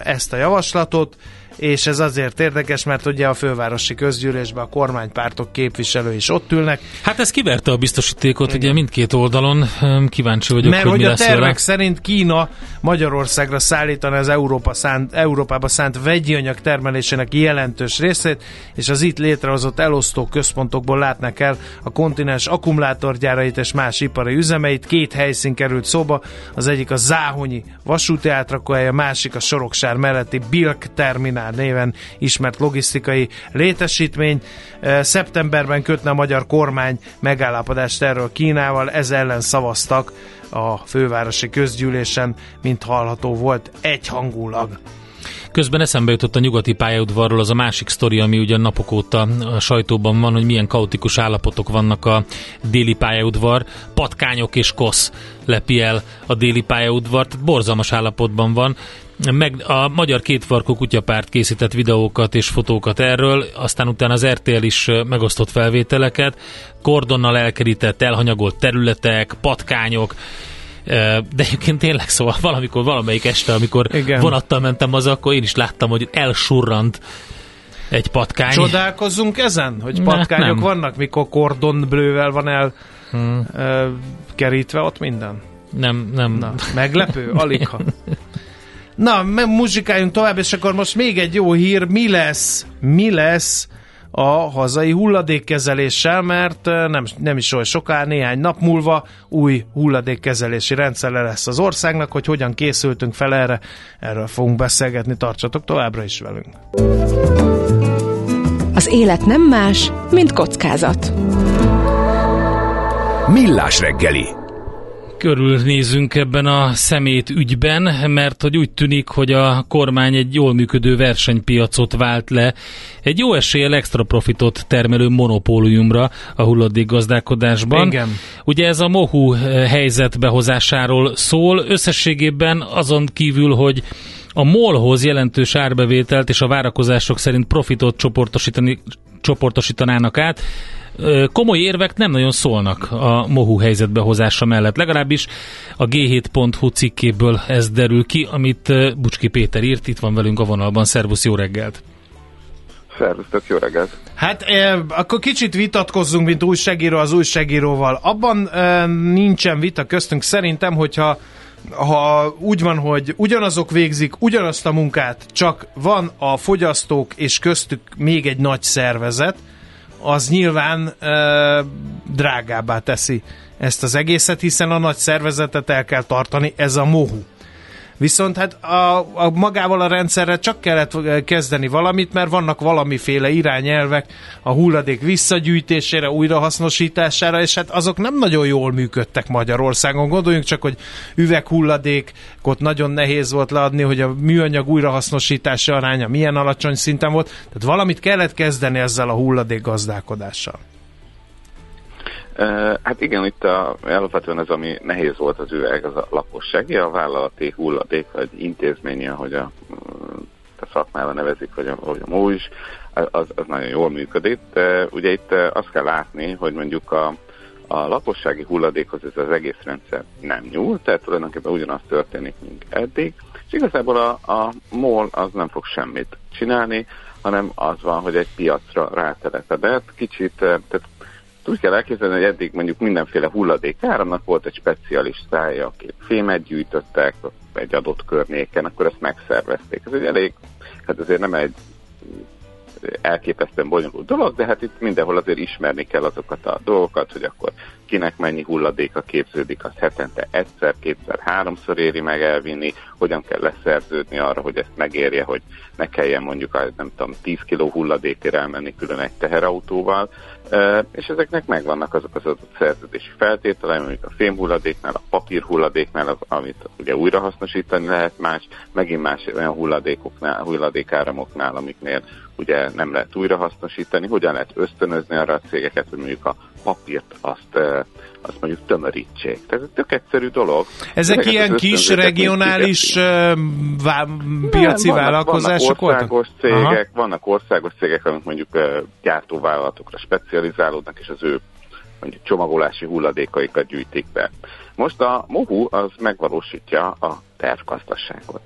ezt a javaslatot és ez azért érdekes, mert ugye a fővárosi közgyűlésben a kormánypártok képviselői is ott ülnek. Hát ez kiverte a biztosítékot Igen. ugye mindkét oldalon, kíváncsi vagyok, mert hogy, hogy mi a lesz tervek vele. szerint Kína Magyarországra szállítani az Európa szánt, Európába szánt vegyi anyag termelésének jelentős részét, és az itt létrehozott elosztó központokból látnak el a kontinens akkumulátorgyárait és más ipari üzemeit. Két helyszín került szóba, az egyik a Záhonyi vasúti átrakóhely, a másik a Soroksár melletti Bilk terminál Várnál néven ismert logisztikai létesítmény. Szeptemberben kötne a magyar kormány megállapodást erről Kínával, ez ellen szavaztak a fővárosi közgyűlésen, mint hallható volt egyhangulag. Közben eszembe jutott a nyugati pályaudvarról az a másik sztori, ami ugyan napok óta a sajtóban van, hogy milyen kaotikus állapotok vannak a déli pályaudvar. Patkányok és kosz lepi el a déli pályaudvar, tehát borzalmas állapotban van. Meg a Magyar Kétfarkú Kutyapárt készített videókat és fotókat erről, aztán utána az RTL is megosztott felvételeket, kordonnal elkerített, elhanyagolt területek, patkányok, de egyébként tényleg szóval valamikor, valamelyik este, amikor Igen. vonattal mentem az, akkor én is láttam, hogy elsurrant egy patkány. Csodálkozzunk ezen, hogy patkányok ne, vannak, mikor kordonblővel van el hmm. kerítve ott minden? Nem, nem. Na, meglepő? Alig ha. *laughs* Na, muzsikáljunk tovább, és akkor most még egy jó hír, mi lesz, mi lesz a hazai hulladékkezeléssel, mert nem, nem is olyan soká, néhány nap múlva új hulladékkezelési rendszerre lesz az országnak, hogy hogyan készültünk fel erre, erről fogunk beszélgetni, tartsatok továbbra is velünk. Az élet nem más, mint kockázat. Millás reggeli körülnézünk ebben a szemét ügyben, mert hogy úgy tűnik, hogy a kormány egy jól működő versenypiacot vált le, egy jó eséllyel extra profitot termelő monopóliumra a hulladék gazdálkodásban. Igen. Ugye ez a mohu helyzet behozásáról szól, összességében azon kívül, hogy a molhoz jelentős árbevételt és a várakozások szerint profitot csoportosítani, csoportosítanának át, komoly érvek nem nagyon szólnak a mohu helyzetbe hozása mellett. Legalábbis a G7.hu cikkéből ez derül ki, amit Bucski Péter írt, itt van velünk a vonalban. Szervusz, jó reggelt! Szervusztok, jó reggelt! Hát e, akkor kicsit vitatkozzunk, mint újságíró az újságíróval. Abban e, nincsen vita köztünk szerintem, hogyha ha úgy van, hogy ugyanazok végzik ugyanazt a munkát, csak van a fogyasztók és köztük még egy nagy szervezet, az nyilván ö, drágábbá teszi ezt az egészet, hiszen a nagy szervezetet el kell tartani, ez a mohu. Viszont hát a, a magával a rendszerre csak kellett kezdeni valamit, mert vannak valamiféle irányelvek a hulladék visszagyűjtésére, újrahasznosítására, és hát azok nem nagyon jól működtek Magyarországon. Gondoljunk csak, hogy üveghulladékot nagyon nehéz volt leadni, hogy a műanyag újrahasznosítási aránya milyen alacsony szinten volt. Tehát valamit kellett kezdeni ezzel a hulladék gazdálkodással. Hát igen, itt a, alapvetően ez, ami nehéz volt az üveg, az a lakossági, a vállalati hulladék, vagy intézményi, ahogy a, a szakmában nevezik, vagy a, vagy a MÓ is, az, az nagyon jól működik. De ugye itt azt kell látni, hogy mondjuk a, a lakossági hulladékhoz ez az egész rendszer nem nyúl, tehát tulajdonképpen ugyanaz történik, mint eddig, és igazából a, a MOL az nem fog semmit csinálni, hanem az van, hogy egy piacra rátelepedett, kicsit, tehát úgy kell elképzelni, hogy eddig mondjuk mindenféle hulladék áramnak volt egy specialistája, akik fémet gyűjtöttek egy adott környéken, akkor ezt megszervezték. Ez egy elég, hát azért nem egy elképesztően bonyolult dolog, de hát itt mindenhol azért ismerni kell azokat a dolgokat, hogy akkor kinek mennyi hulladéka képződik, az hetente egyszer, kétszer, háromszor éri meg elvinni, hogyan kell leszerződni arra, hogy ezt megérje, hogy ne kelljen mondjuk, nem tudom, 10 kg hulladékért elmenni külön egy teherautóval, és ezeknek megvannak azok az adott szerződési feltételei, mondjuk a fémhulladéknál, a papírhulladéknál, amit ugye újrahasznosítani lehet más, megint más olyan hulladékoknál, hulladékáramoknál, amiknél ugye nem lehet újrahasznosítani, hogyan lehet ösztönözni arra a cégeket, hogy mondjuk a papírt azt, azt mondjuk tömörítsék. Tehát ez egy tök egyszerű dolog. Ezek Ezeket ilyen kis regionális vá- piaci nem, vállalkozások vannak országos voltak? cégek, Aha. vannak országos cégek, amik mondjuk gyártóvállalatokra specializálódnak, és az ő mondjuk csomagolási hulladékaikat gyűjtik be. Most a MOHU az megvalósítja a tervgazdaságot.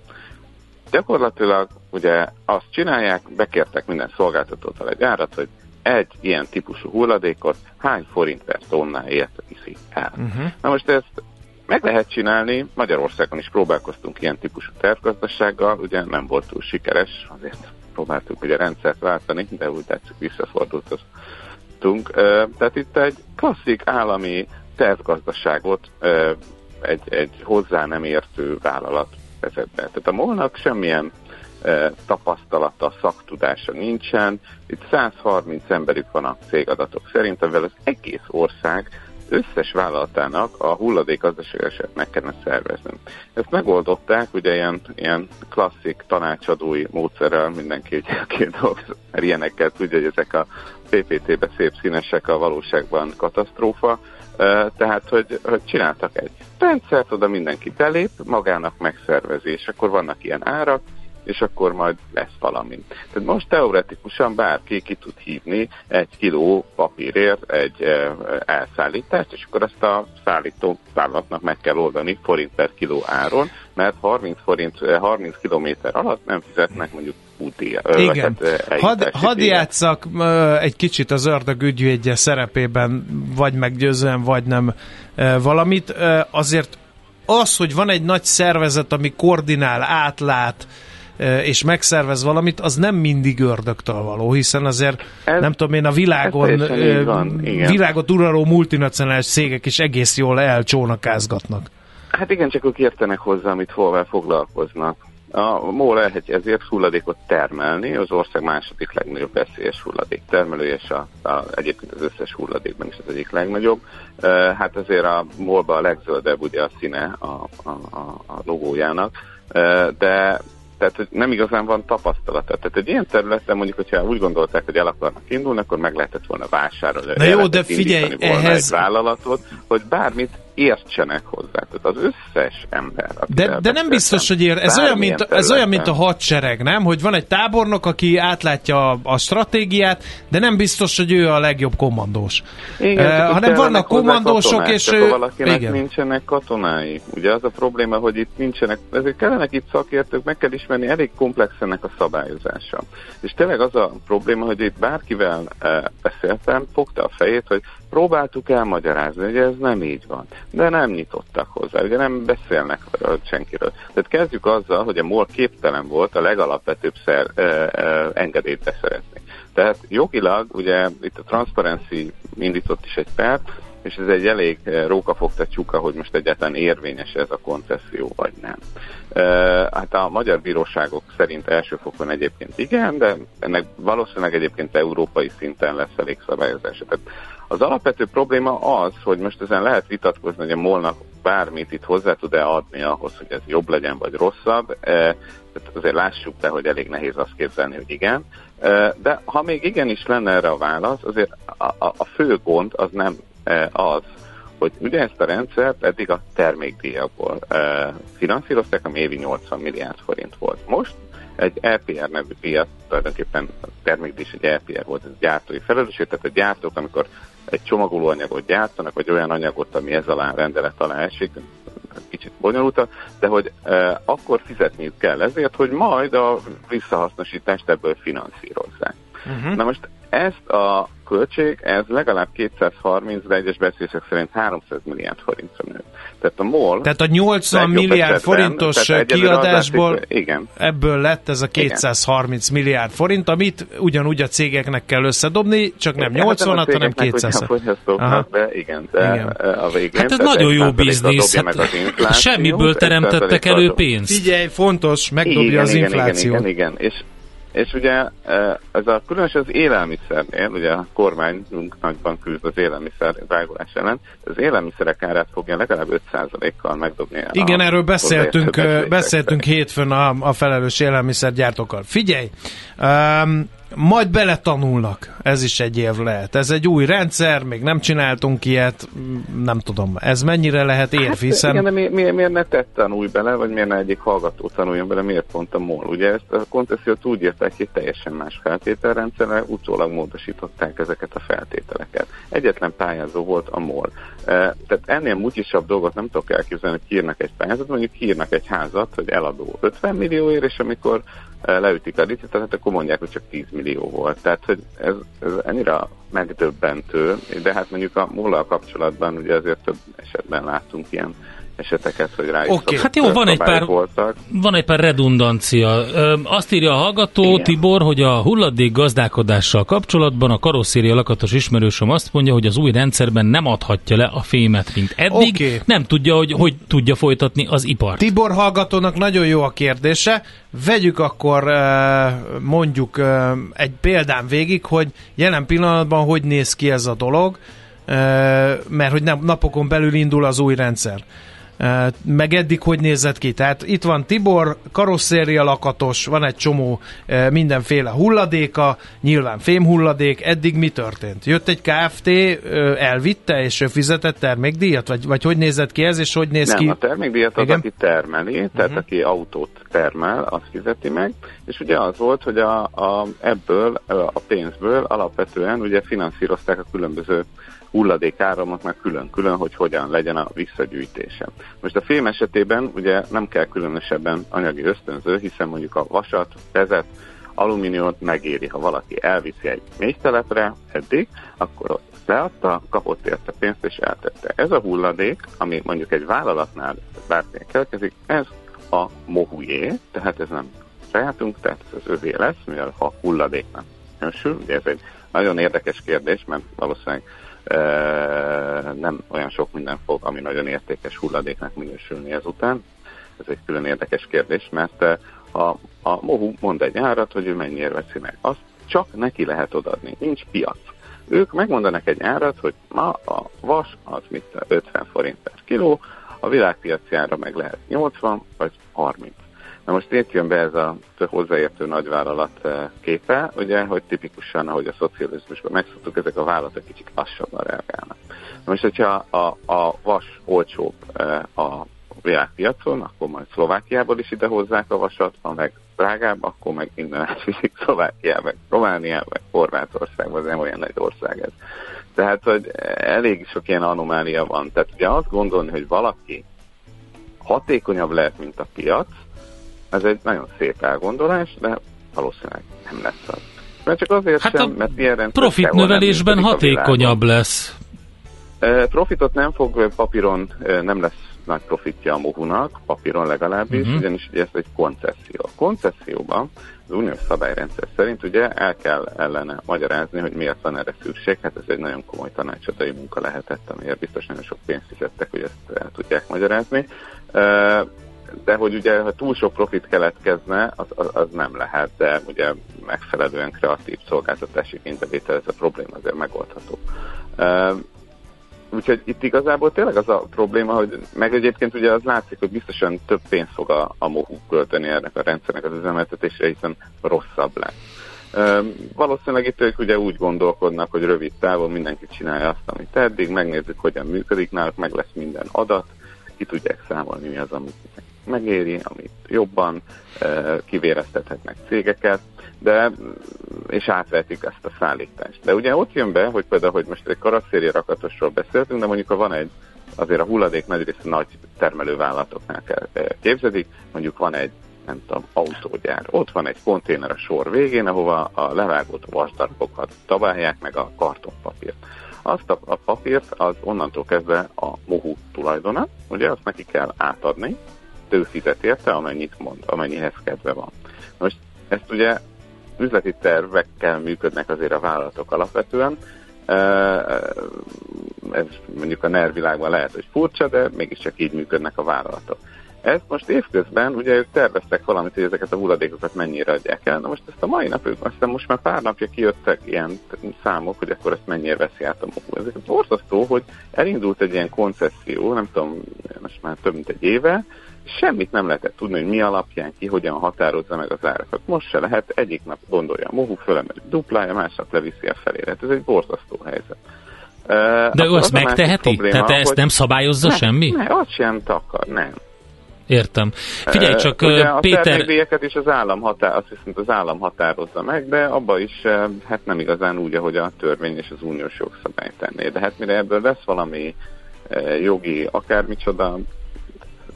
Gyakorlatilag ugye azt csinálják, bekértek minden szolgáltatótól egy árat, hogy egy ilyen típusú hulladékot hány forint per tonnáért viszi el. Uh-huh. Na most ezt meg lehet csinálni, Magyarországon is próbálkoztunk ilyen típusú tervgazdasággal, ugye nem volt túl sikeres, azért próbáltuk ugye rendszert váltani, de úgy tetszik visszafordult Tehát itt egy klasszik állami tervgazdaságot egy, egy hozzá nem értő vállalat vezet be. Tehát a molnak semmilyen tapasztalata, szaktudása nincsen. Itt 130 emberük van a cégadatok szerint, amivel az egész ország összes vállalatának a hulladék gazdaságosát meg kellene szervezni. Ezt megoldották, ugye ilyen, ilyen klasszik tanácsadói módszerrel mindenki, ugye, aki dolgozik, mert ilyenekkel tudja, hogy ezek a PPT-be szép színesek, a valóságban katasztrófa. Tehát, hogy, hogy csináltak egy rendszert, oda mindenki belép, magának megszervezi, és akkor vannak ilyen árak, és akkor majd lesz valami. Tehát most teoretikusan bárki ki tud hívni egy kiló papírért egy e, elszállítást, és akkor ezt a szállító vállalatnak meg kell oldani forint per kiló áron, mert 30 forint, 30 kilométer alatt nem fizetnek mondjuk útdíjat. Igen. Had, hadd játszak uh, egy kicsit az ördög ügyvédje szerepében, vagy meggyőzően, vagy nem valamit. Azért az, hogy van egy nagy szervezet, ami koordinál, átlát, és megszervez valamit, az nem mindig ördögtől való, hiszen azért ez, nem tudom én, a világon világot uraló multinacionális cégek is egész jól elcsónakázgatnak. Hát igen, csak ők értenek hozzá, amit hová foglalkoznak. A MOL lehet ezért hulladékot termelni, az ország második legnagyobb veszélyes hulladék termelője, és a, a, egyébként az összes hulladékban is az egyik legnagyobb. E, hát azért a MOL-ba a legzöldebb ugye a színe a, a, a, a logójának, e, de tehát hogy nem igazán van tapasztalata. Tehát egy ilyen területen mondjuk, hogyha úgy gondolták, hogy el akarnak indulni, akkor meg lehetett volna vásárolni. Na jó, de figyelj, ehhez... egy vállalatot, hogy bármit értsenek hozzá. Tehát az összes ember. De, de nem biztos, hogy ér. Ez olyan, mint, ez olyan, mint a hadsereg, nem? Hogy van egy tábornok, aki átlátja a, a stratégiát, de nem biztos, hogy ő a legjobb kommandós. Igen, uh, hanem vannak kommandósok, és ő... Valakinek igen. nincsenek katonái. Ugye az a probléma, hogy itt nincsenek, ezért kellenek itt szakértők, meg kell ismerni, elég komplex ennek a szabályozása. És tényleg az a probléma, hogy itt bárkivel uh, beszéltem, fogta a fejét, hogy próbáltuk elmagyarázni, hogy ez nem így van de nem nyitottak hozzá, ugye nem beszélnek senkiről. Tehát kezdjük azzal, hogy a MOL képtelen volt a legalapvetőbb szer, e, e, engedélyt beszerezni. Tehát jogilag, ugye itt a Transparency indított is egy pert, és ez egy elég rókafogta csuka, hogy most egyáltalán érvényes ez a koncesszió, vagy nem. E, hát a magyar bíróságok szerint elsőfokon egyébként igen, de ennek valószínűleg egyébként európai szinten lesz elég szabályozása. Tehát az alapvető probléma az, hogy most ezen lehet vitatkozni, hogy a molnak bármit itt hozzá tud-e adni ahhoz, hogy ez jobb legyen, vagy rosszabb. E, tehát azért lássuk be, hogy elég nehéz azt képzelni, hogy igen. E, de ha még igenis lenne erre a válasz, azért a, fő gond az nem e, az, hogy ugye ezt a rendszert eddig a termékdíjakból e, finanszírozták, ami évi 80 milliárd forint volt. Most egy LPR nevű piac, tulajdonképpen a termékdíj is egy LPR volt, ez gyártói felelősség, tehát a gyártók, amikor egy csomagolóanyagot gyártanak, vagy olyan anyagot, ami ez alá rendelet alá esik, kicsit bonyolultabb, de hogy e, akkor fizetniük kell ezért, hogy majd a visszahasznosítást ebből finanszírozzák. Uh-huh. Na most ezt a, költség, ez legalább 230, de egyes beszélések szerint 300 milliárd forintra nő. Tehát a MOL... Tehát a 80 milliárd forintos kiadásból látszik, igen. ebből lett ez a 230 igen. milliárd forint, amit ugyanúgy a cégeknek kell összedobni, csak nem 80 at hanem 200 de igen, de igen. a végén... Hát ez nagyon jó biznisz. Hát semmiből teremtettek elő pénzt. Figyelj, fontos, megdobja igen, az igen, inflációt. Igen, igen, igen. És és ugye ez a különös az élelmiszernél, ugye a kormányunk nagyban küzd az élelmiszer drágulás ellen, az élelmiszerek árát fogja legalább 5%-kal megdobni. Igen, erről beszéltünk, beszéltünk hétfőn a, a felelős élelmiszergyártókkal. Figyelj, um, majd beletanulnak, ez is egy év lehet. Ez egy új rendszer, még nem csináltunk ilyet, nem tudom, ez mennyire lehet érv, hát, hiszen... Igen, de mi, mi, miért ne tett tanulj bele, vagy miért ne egyik hallgató tanuljon bele, miért pont a MOL? Ugye ezt a koncesziót úgy írták, hogy teljesen más feltételrendszerrel, utólag módosították ezeket a feltételeket. Egyetlen pályázó volt a MOL. Tehát ennél mutyisabb dolgot nem tudok elképzelni, hogy kírnak egy pályázat, mondjuk kírnak egy házat, hogy eladó 50 millióért, és amikor leütik a licitet, akkor mondják, hogy csak 10 millió volt. Tehát, hogy ez, ez ennyire megdöbbentő, de hát mondjuk a múlal kapcsolatban ugye azért több esetben láttunk ilyen eseteket, hogy rájuk okay. Hát jó, van egy, pár, voltak. van egy pár redundancia. Ö, azt írja a hallgató, Igen. Tibor, hogy a hulladék gazdálkodással kapcsolatban a karosszéria lakatos ismerősöm azt mondja, hogy az új rendszerben nem adhatja le a fémet, mint eddig. Okay. Nem tudja, hogy hogy tudja folytatni az ipart. Tibor hallgatónak nagyon jó a kérdése. Vegyük akkor mondjuk egy példán végig, hogy jelen pillanatban hogy néz ki ez a dolog, mert hogy napokon belül indul az új rendszer meg eddig hogy nézett ki. Tehát itt van Tibor, karosszéria lakatos, van egy csomó mindenféle hulladéka, nyilván fémhulladék, eddig mi történt? Jött egy KFT, elvitte, és ő fizetett termékdíjat? Vagy, vagy hogy nézett ki ez, és hogy néz Nem, ki? a termékdíjat az, Igen? aki termeli, tehát uh-huh. aki autót termel, azt fizeti meg, és ugye az volt, hogy a, a, ebből, a pénzből alapvetően ugye finanszírozták a különböző hulladékáramoknak külön-külön, hogy hogyan legyen a visszagyűjtése. Most a fém esetében ugye nem kell különösebben anyagi ösztönző, hiszen mondjuk a vasat, vezet, alumíniumot megéri, ha valaki elviszi egy mélytelepre eddig, akkor ott leadta, kapott érte pénzt és eltette. Ez a hulladék, ami mondjuk egy vállalatnál bármilyen keletkezik, ez a mohujé, tehát ez nem sajátunk, tehát ez az övé lesz, mivel ha hulladéknak nősül, ugye ez egy nagyon érdekes kérdés, mert valószínűleg nem olyan sok minden fog, ami nagyon értékes hulladéknak minősülni ezután. Ez egy külön érdekes kérdés, mert a, a Mohu mond egy árat, hogy ő mennyire veszi meg. Azt csak neki lehet odadni, nincs piac. Ők megmondanak egy árat, hogy ma a vas az mit 50 forint per kiló, a világpiaci ára meg lehet 80 vagy 30. Na most itt jön be ez a hozzáértő nagyvállalat eh, képe, ugye, hogy tipikusan, ahogy a szocializmusban megszoktuk, ezek a vállalatok kicsit lassabban reagálnak. Na most, hogyha a, a vas olcsóbb eh, a világpiacon, akkor majd Szlovákiából is ide hozzák a vasat, ha meg drágább, akkor meg innen *laughs* átviszik Szlovákiába, Romániába, Horvátországba, nem olyan nagy ország ez. Tehát, hogy elég sok ilyen anomália van. Tehát ugye azt gondolni, hogy valaki hatékonyabb lehet, mint a piac, ez egy nagyon szép elgondolás, de valószínűleg nem lesz az. Mert csak azért hát sem, mert ilyen rendszer profit növelésben hatékonyabb lesz. Profitot nem fog papíron, nem lesz nagy profitja a Mohunak, papíron legalábbis, uh-huh. ugyanis ugye ez egy koncesszió. A koncesszióban az uniós szabályrendszer szerint ugye el kell ellene magyarázni, hogy miért van erre szükség. Hát ez egy nagyon komoly tanácsadói munka lehetett, amiért biztos nagyon sok pénzt fizettek, hogy ezt el tudják magyarázni. De hogy ugye, ha túl sok profit keletkezne, az, az, az nem lehet, de ugye megfelelően kreatív szolgáltatási kénybevétel ez a probléma azért megoldható. Uh, úgyhogy itt igazából tényleg az a probléma, hogy meg egyébként ugye az látszik, hogy biztosan több pénzt fog a, a MOHU költeni ennek a rendszernek az üzemeltetésre, hiszen rosszabb lesz. Valószínűleg itt ők ugye úgy gondolkodnak, hogy rövid távon mindenki csinálja azt, amit eddig, megnézzük, hogyan működik náluk, meg lesz minden adat, ki tudják számolni, mi az, amit megéri, amit jobban kivéreztethetnek cégeket, de és átvetik ezt a szállítást. De ugye ott jön be, hogy például, hogy most egy karosszéria rakatosról beszéltünk, de mondjuk ha van egy, azért a hulladék nagy része nagy termelővállalatoknál kell képzedik, mondjuk van egy nem tudom, autógyár. Ott van egy konténer a sor végén, ahova a levágott vasdarabokat tabálják, meg a kartonpapírt. Azt a, a papírt az onnantól kezdve a mohu tulajdona, ugye azt neki kell átadni, ő fizet érte, amennyit mond, amennyihez kedve van. Most ezt ugye üzleti tervekkel működnek azért a vállalatok alapvetően, ez mondjuk a NER világban lehet, hogy furcsa, de mégiscsak így működnek a vállalatok. Ezt most évközben, ugye ők terveztek valamit, hogy ezeket a hulladékokat mennyire adják el. Na most ezt a mai nap, ők aztán most már pár napja kijöttek ilyen számok, hogy akkor ezt mennyire veszi át a mohu. Ez borzasztó, hogy elindult egy ilyen koncesszió, nem tudom, most már több mint egy éve, semmit nem lehetett tudni, hogy mi alapján ki hogyan határozza meg az árakat. Most se lehet, egyik nap gondolja a mohu, fölemeli duplája, másnap leviszi a felére. Hát ez egy borzasztó helyzet. De ő azt megteheti? Probléma, Tehát ezt nem szabályozza ne, semmi? Ne, azt sem takar, nem. Értem. Figyelj csak, uh, Ugye Péter... A is az állam, határ, azt viszont az állam határozza meg, de abba is hát nem igazán úgy, ahogy a törvény és az uniós jogszabály tenné. De hát mire ebből lesz valami jogi akármicsoda,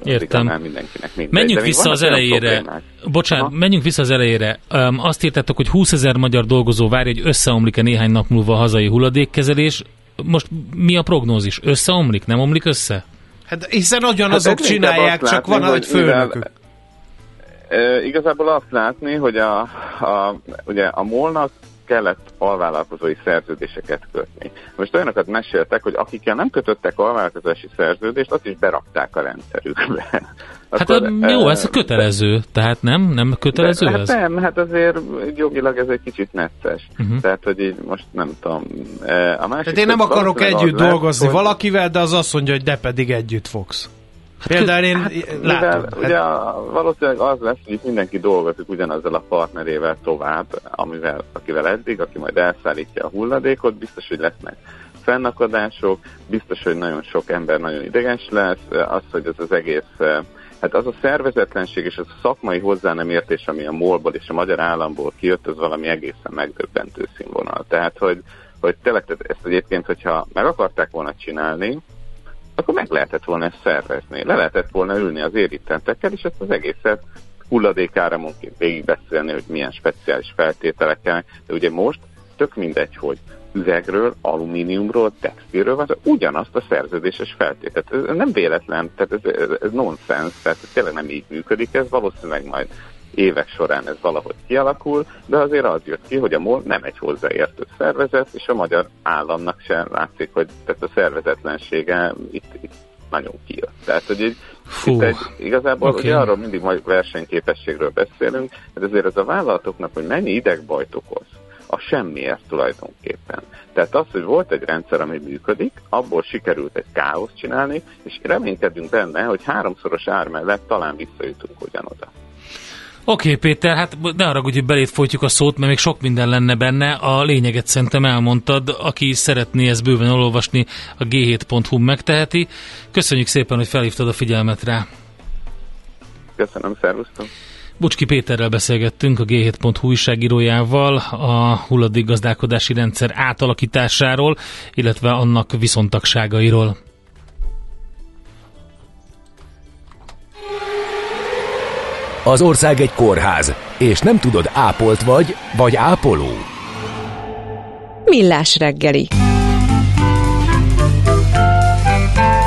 Értem. mindenkinek mindegy. Menjünk vissza az elejére. Bocsánat, Aha. menjünk vissza az elejére. Um, azt írtátok, hogy 20 ezer magyar dolgozó várja, hogy összeomlik-e néhány nap múlva a hazai hulladékkezelés. Most mi a prognózis? Összeomlik? Nem omlik össze? Hát hiszen ugyanazok hát csinálják, csak látni, van egy főnökük. e, igazából azt látni, hogy a, a, ugye a molnak kellett alvállalkozói szerződéseket kötni. Most olyanokat meséltek, hogy akikkel nem kötöttek alvállalkozási szerződést, azt is berakták a rendszerükbe. *laughs* Hát Akkor, jó, ez kötelező, tehát nem? Nem kötelező de, ez? Hát nem, hát azért jogilag ez egy kicsit necces. Uh-huh. Tehát, hogy így most nem tudom. A másik Tehát én nem akarok együtt dolgozni lesz, valakivel, de az azt mondja, hogy de pedig együtt fogsz. Hát Például én hát, látom. Mivel, hát... Ugye valószínűleg az lesz, hogy itt mindenki dolgozik ugyanazzal a partnerével tovább, amivel, akivel eddig, aki majd elszállítja a hulladékot, biztos, hogy lesznek fennakadások, biztos, hogy nagyon sok ember nagyon ideges lesz, az, hogy ez az egész Hát az a szervezetlenség és az a szakmai hozzá nem értés, ami a molból és a magyar államból kijött, az valami egészen megdöbbentő színvonal. Tehát, hogy, hogy tényleg ezt egyébként, hogyha meg akarták volna csinálni, akkor meg lehetett volna ezt szervezni. Le lehetett volna ülni az érintettekkel, és ezt az egészet hulladékáramonként végigbeszélni, hogy milyen speciális feltételekkel. De ugye most tök mindegy, hogy üvegről, alumíniumról, textilről van, ugyanazt a szerződéses feltételt. Ez nem véletlen, tehát ez, ez, ez nonsens, tehát ez tényleg nem így működik, ez valószínűleg majd évek során ez valahogy kialakul, de azért az jött ki, hogy a MOL nem egy hozzáértő szervezet, és a magyar államnak sem látszik, hogy tehát a szervezetlensége itt, itt nagyon kijött. Tehát, hogy egy, itt egy, igazából okay. ugye arról mindig majd versenyképességről beszélünk, de azért ez a vállalatoknak, hogy mennyi idegbajt okoz, a semmiért tulajdonképpen. Tehát az, hogy volt egy rendszer, ami működik, abból sikerült egy káoszt csinálni, és reménykedünk benne, hogy háromszoros ár mellett talán visszajutunk ugyanoda. Oké, okay, Péter, hát ne arra, hogy belét folytjuk a szót, mert még sok minden lenne benne. A lényeget szerintem elmondtad. Aki szeretné ezt bőven olvasni, a g7.hu megteheti. Köszönjük szépen, hogy felhívtad a figyelmet rá. Köszönöm, szervusztok. Bucski Péterrel beszélgettünk a G7.hu újságírójával a hulladékgazdálkodási rendszer átalakításáról, illetve annak viszontagságairól. Az ország egy kórház, és nem tudod, ápolt vagy, vagy ápoló. Millás reggeli.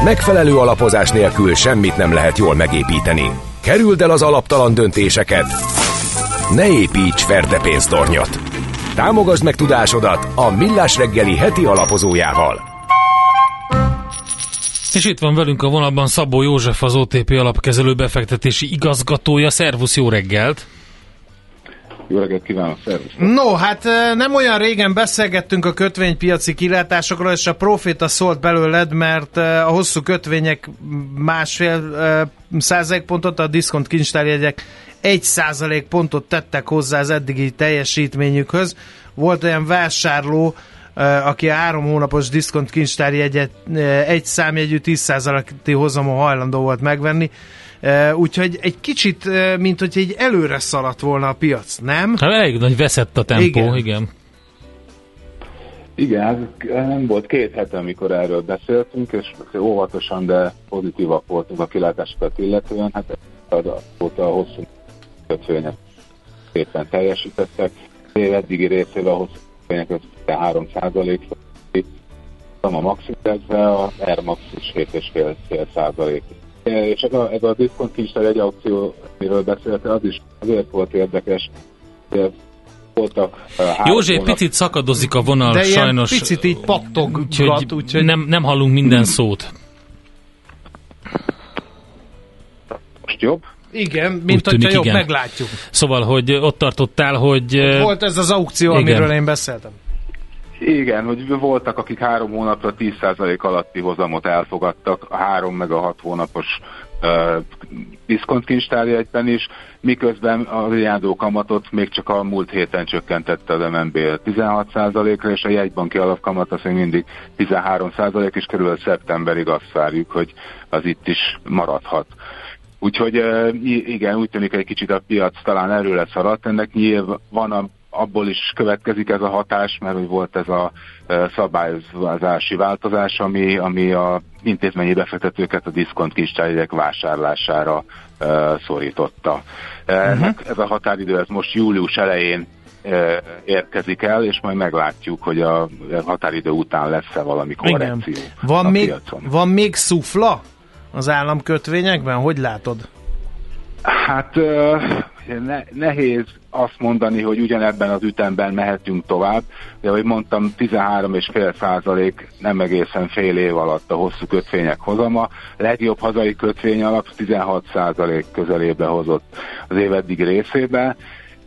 Megfelelő alapozás nélkül semmit nem lehet jól megépíteni. Kerüld el az alaptalan döntéseket. Ne építs ferdepénztornyot. Támogasd meg tudásodat a Millás reggeli heti alapozójával. És itt van velünk a vonalban Szabó József, az OTP alapkezelő befektetési igazgatója. Szervusz, jó reggelt! Jó reggelt kívánok, szervusz! No, hát nem olyan régen beszélgettünk a kötvénypiaci kilátásokról, és a proféta szólt belőled, mert a hosszú kötvények másfél százalékpontot, a diszkont kincstárjegyek egy százalék pontot tettek hozzá az eddigi teljesítményükhöz. Volt olyan vásárló, aki a három hónapos diszkont kincstári egyet, egy számjegyű 10%-i hozamon hajlandó volt megvenni. Úgyhogy egy kicsit, mint hogy egy előre szaladt volna a piac, nem? Hát elég nagy veszett a tempó, igen. igen. Igen, nem volt két hete, amikor erről beszéltünk, és óvatosan, de pozitívak voltunk a kilátásokat illetően, hát volt a hosszú kötvények szépen teljesítettek. Év eddigi részével a hosszú kötvények 3 a Maxindexbe, a Air Max is 7,5 százalék. És ez a, ez a diszkont kincstár egy aukció, amiről beszélte, az is azért volt érdekes, hogy voltak. Uh, József, picit szakadozik a vonal, De sajnos. picit így pattog, úgyhogy, úgyhogy nem, nem hallunk minden szót. Most jobb? Igen, mint hogyha jobb, igen. meglátjuk. Szóval, hogy ott tartottál, hogy... Volt ez az aukció, igen. amiről én beszéltem. Igen, hogy voltak, akik három hónapra 10% alatti hozamot elfogadtak, a három meg a hat hónapos uh, diszkontkincstárjegyben is, miközben a járó kamatot még csak a múlt héten csökkentette az MNB 16%-ra, és a jegybanki alapkamat az még mindig 13% és körülbelül szeptemberig azt várjuk, hogy az itt is maradhat. Úgyhogy igen, úgy tűnik egy kicsit a piac talán erőre szaradt, ennek nyilván van a abból is következik ez a hatás, mert hogy volt ez a szabályozási változás, ami, ami a intézményi befektetőket a diszkont kincstárjegyek vásárlására uh, szorította. Uh-huh. Ez a határidő ez most július elején uh, érkezik el, és majd meglátjuk, hogy a határidő után lesz-e valami korrekció. Van, még, piacon. van még szufla az államkötvényekben? Hogy látod? Hát ne, nehéz azt mondani, hogy ugyanebben az ütemben mehetünk tovább, de ahogy mondtam, 13,5 százalék nem egészen fél év alatt a hosszú kötvények hozama. Legjobb hazai kötvény alap 16 százalék közelébe hozott az év eddig részében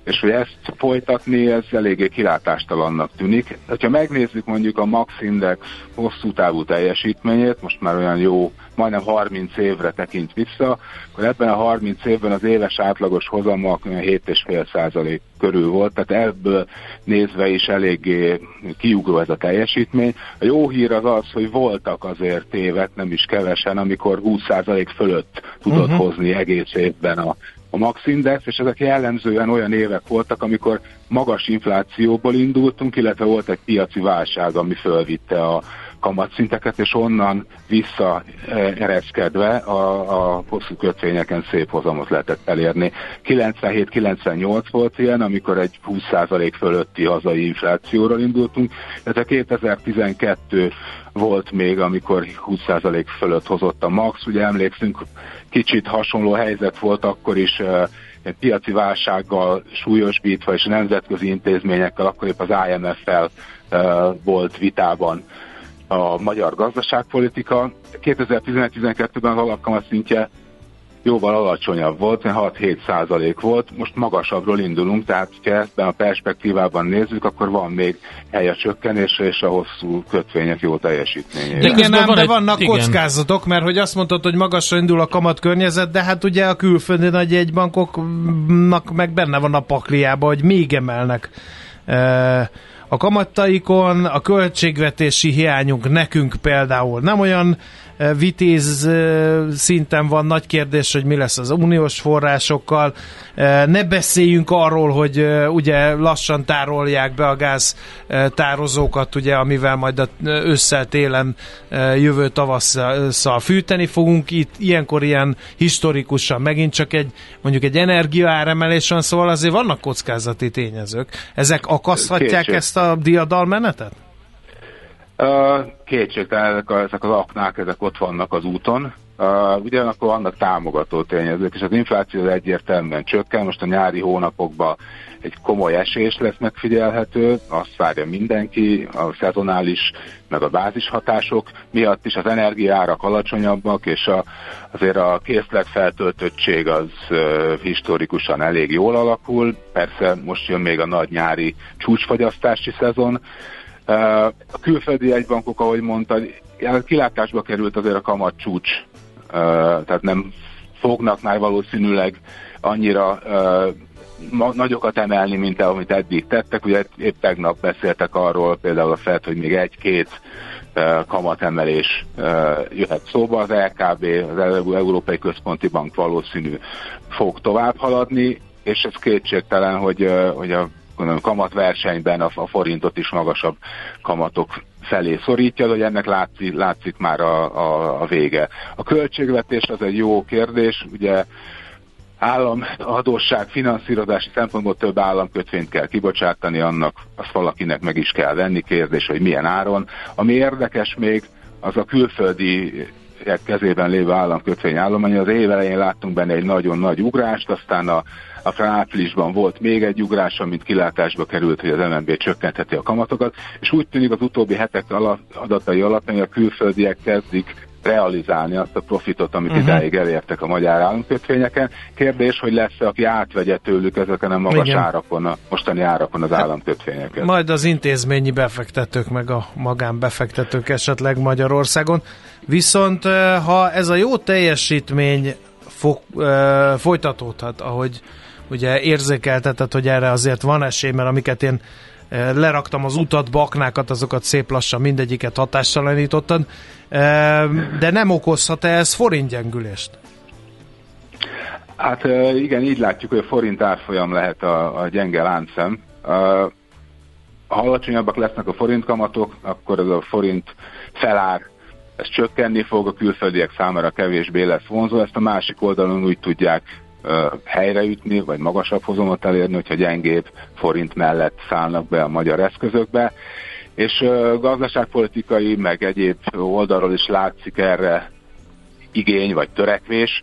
és hogy ezt folytatni, ez eléggé kilátástalannak tűnik. Ha megnézzük mondjuk a Max Index hosszú távú teljesítményét, most már olyan jó, majdnem 30 évre tekint vissza, akkor ebben a 30 évben az éves átlagos hozama 7,5% körül volt, tehát ebből nézve is eléggé kiugró ez a teljesítmény. A jó hír az az, hogy voltak azért évek, nem is kevesen, amikor 20% fölött tudott uh-huh. hozni egész évben a a Max Index, és ezek jellemzően olyan évek voltak, amikor magas inflációból indultunk, illetve volt egy piaci válság, ami fölvitte a kamatszinteket, és onnan visszaereszkedve a, a hosszú kötvényeken szép hozamot lehetett elérni. 97-98 volt ilyen, amikor egy 20% fölötti hazai inflációról indultunk, a 2012 volt még, amikor 20% fölött hozott a MAX, ugye emlékszünk, kicsit hasonló helyzet volt akkor is piaci válsággal súlyosbítva, és nemzetközi intézményekkel, akkor épp az IMF-fel volt vitában a magyar gazdaságpolitika. 2011-12-ben az alapkamat szintje jóval alacsonyabb volt, 6-7 százalék volt, most magasabbról indulunk, tehát ha ebben a perspektívában nézzük, akkor van még hely a csökkenésre és a hosszú kötvények jó teljesítményére. De igen, nem, de vannak igen. kockázatok, mert hogy azt mondtad, hogy magasra indul a kamat környezet, de hát ugye a külföldi nagy egybankoknak meg benne van a pakliába, hogy még emelnek a kamattaikon, a költségvetési hiányunk nekünk például nem olyan vitéz szinten van nagy kérdés, hogy mi lesz az uniós forrásokkal. Ne beszéljünk arról, hogy ugye lassan tárolják be a gáz tározókat, ugye, amivel majd ősszel, télen, jövő tavasszal fűteni fogunk. Itt ilyenkor ilyen historikusan megint csak egy mondjuk egy energiaáremelés van, szóval azért vannak kockázati tényezők. Ezek akaszthatják Kétség. ezt a diadalmenetet? Kétségtelen ezek, ezek az aknák, ezek ott vannak az úton. Uh, ugyanakkor vannak támogató tényezők, és az infláció egyértelműen csökken. Most a nyári hónapokban egy komoly esés lesz megfigyelhető, azt várja mindenki, a szezonális, meg a bázis hatások miatt is az energiárak alacsonyabbak, és a, azért a készlet feltöltöttség az uh, historikusan elég jól alakul. Persze most jön még a nagy nyári csúcsfagyasztási szezon, a külföldi egybankok, ahogy mondtad, kilátásba került azért a kamat csúcs, tehát nem fognak már valószínűleg annyira nagyokat emelni, mint amit eddig tettek. Ugye épp tegnap beszéltek arról például a FED, hogy még egy-két kamatemelés jöhet szóba. Az LKB, az Európai Központi Bank valószínű fog tovább haladni, és ez kétségtelen, hogy, hogy a kamat kamatversenyben a, a forintot is magasabb kamatok felé szorítja, hogy ennek látszik, látszik már a, a, a vége. A költségvetés az egy jó kérdés, ugye államadóság finanszírozási szempontból több államkötvényt kell kibocsátani, annak azt valakinek meg is kell venni, kérdés, hogy milyen áron. Ami érdekes még, az a külföldi kezében lévő államkötvény állomány. Az év elején láttunk benne egy nagyon nagy ugrást, aztán a, a áprilisban volt még egy ugrás, amit kilátásba került, hogy az MNB csökkentheti a kamatokat, és úgy tűnik az utóbbi hetek adatai alapján, hogy a külföldiek kezdik realizálni azt a profitot, amit uh-huh. idáig elértek a magyar államkötvényeken. Kérdés, hogy lesz aki átvegye tőlük ezeken a magas Igen. árakon, a mostani árakon az hát, államkötvényeket. Majd az intézményi befektetők, meg a magánbefektetők esetleg Magyarországon. Viszont ha ez a jó teljesítmény fog, folytatódhat, ahogy ugye érzékeltetett, hogy erre azért van esély, mert amiket én leraktam az utat, baknákat, azokat szép lassan mindegyiket hatássalanítottad, de nem okozhat -e ez forintgyengülést? Hát igen, így látjuk, hogy a forint árfolyam lehet a, a gyenge láncem. Ha alacsonyabbak lesznek a forint kamatok, akkor ez a forint felár, ez csökkenni fog, a külföldiek számára kevésbé lesz vonzó, ezt a másik oldalon úgy tudják helyreütni, vagy magasabb hozamot elérni, hogyha gyengébb forint mellett szállnak be a magyar eszközökbe. És gazdaságpolitikai, meg egyéb oldalról is látszik erre igény vagy törekvés.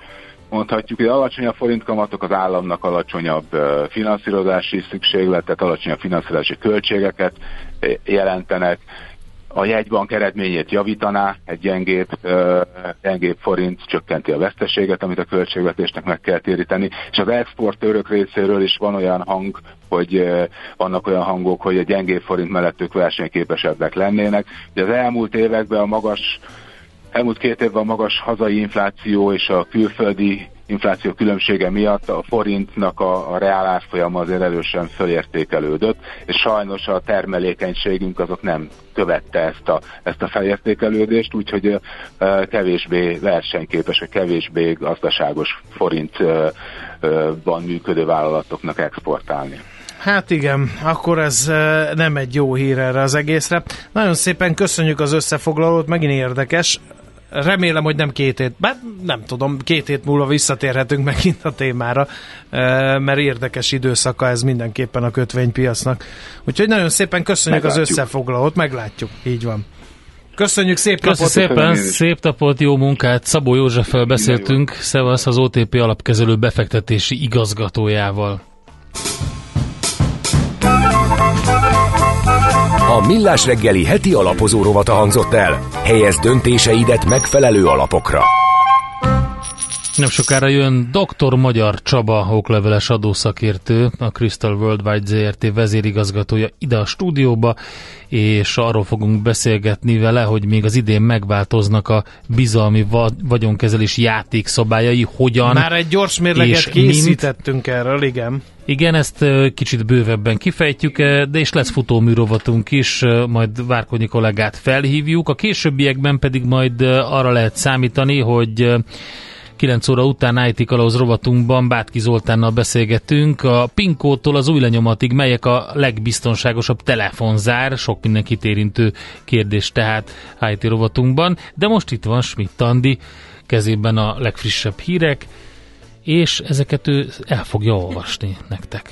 Mondhatjuk, hogy alacsonyabb forintkamatok az államnak alacsonyabb finanszírozási szükségletet, alacsonyabb finanszírozási költségeket jelentenek, a jegybank eredményét javítaná, egy gyengébb, gyengébb forint csökkenti a veszteséget, amit a költségvetésnek meg kell téríteni, és az exportőrök részéről is van olyan hang, hogy vannak olyan hangok, hogy a gyengébb forint mellett ők versenyképesebbek lennének. De az elmúlt években a magas Elmúlt két évben a magas hazai infláció és a külföldi infláció különbsége miatt a forintnak a, a reál árfolyama azért erősen fölértékelődött, és sajnos a termelékenységünk azok nem követte ezt a, ezt a felértékelődést, úgyhogy kevésbé versenyképes, vagy kevésbé gazdaságos forintban működő vállalatoknak exportálni. Hát igen, akkor ez nem egy jó hír erre az egészre. Nagyon szépen köszönjük az összefoglalót, megint érdekes. Remélem, hogy nem két hét, bár nem tudom, két hét múlva visszatérhetünk *laughs* megint a témára, mert érdekes időszaka ez mindenképpen a kötvénypiacnak. Úgyhogy nagyon szépen köszönjük meglátjuk. az összefoglalót, meglátjuk, így van. Köszönjük szép napot! Köszönjük szépen, szép napot, jó munkát! Szabó Józseffel beszéltünk, Szevasz az OTP alapkezelő befektetési igazgatójával. A Millás reggeli heti alapozó rovata hangzott el. Helyez döntéseidet megfelelő alapokra. Nem sokára jön dr. Magyar Csaba, okleveles adószakértő, a Crystal Worldwide ZRT vezérigazgatója ide a stúdióba, és arról fogunk beszélgetni vele, hogy még az idén megváltoznak a bizalmi vagyonkezelés játékszabályai, hogyan Már egy gyors mérleget készítettünk mint. erről, igen. Igen, ezt kicsit bővebben kifejtjük, de és lesz futóműrovatunk is, majd Várkonyi kollégát felhívjuk. A későbbiekben pedig majd arra lehet számítani, hogy 9 óra után IT Kalauz rovatunkban Bátki Zoltánnal beszélgetünk. A Pinkótól az új lenyomatig, melyek a legbiztonságosabb telefonzár, sok mindenkit érintő kérdés tehát IT rovatunkban, de most itt van Schmidt Andi, kezében a legfrissebb hírek, és ezeket ő el fogja olvasni nektek.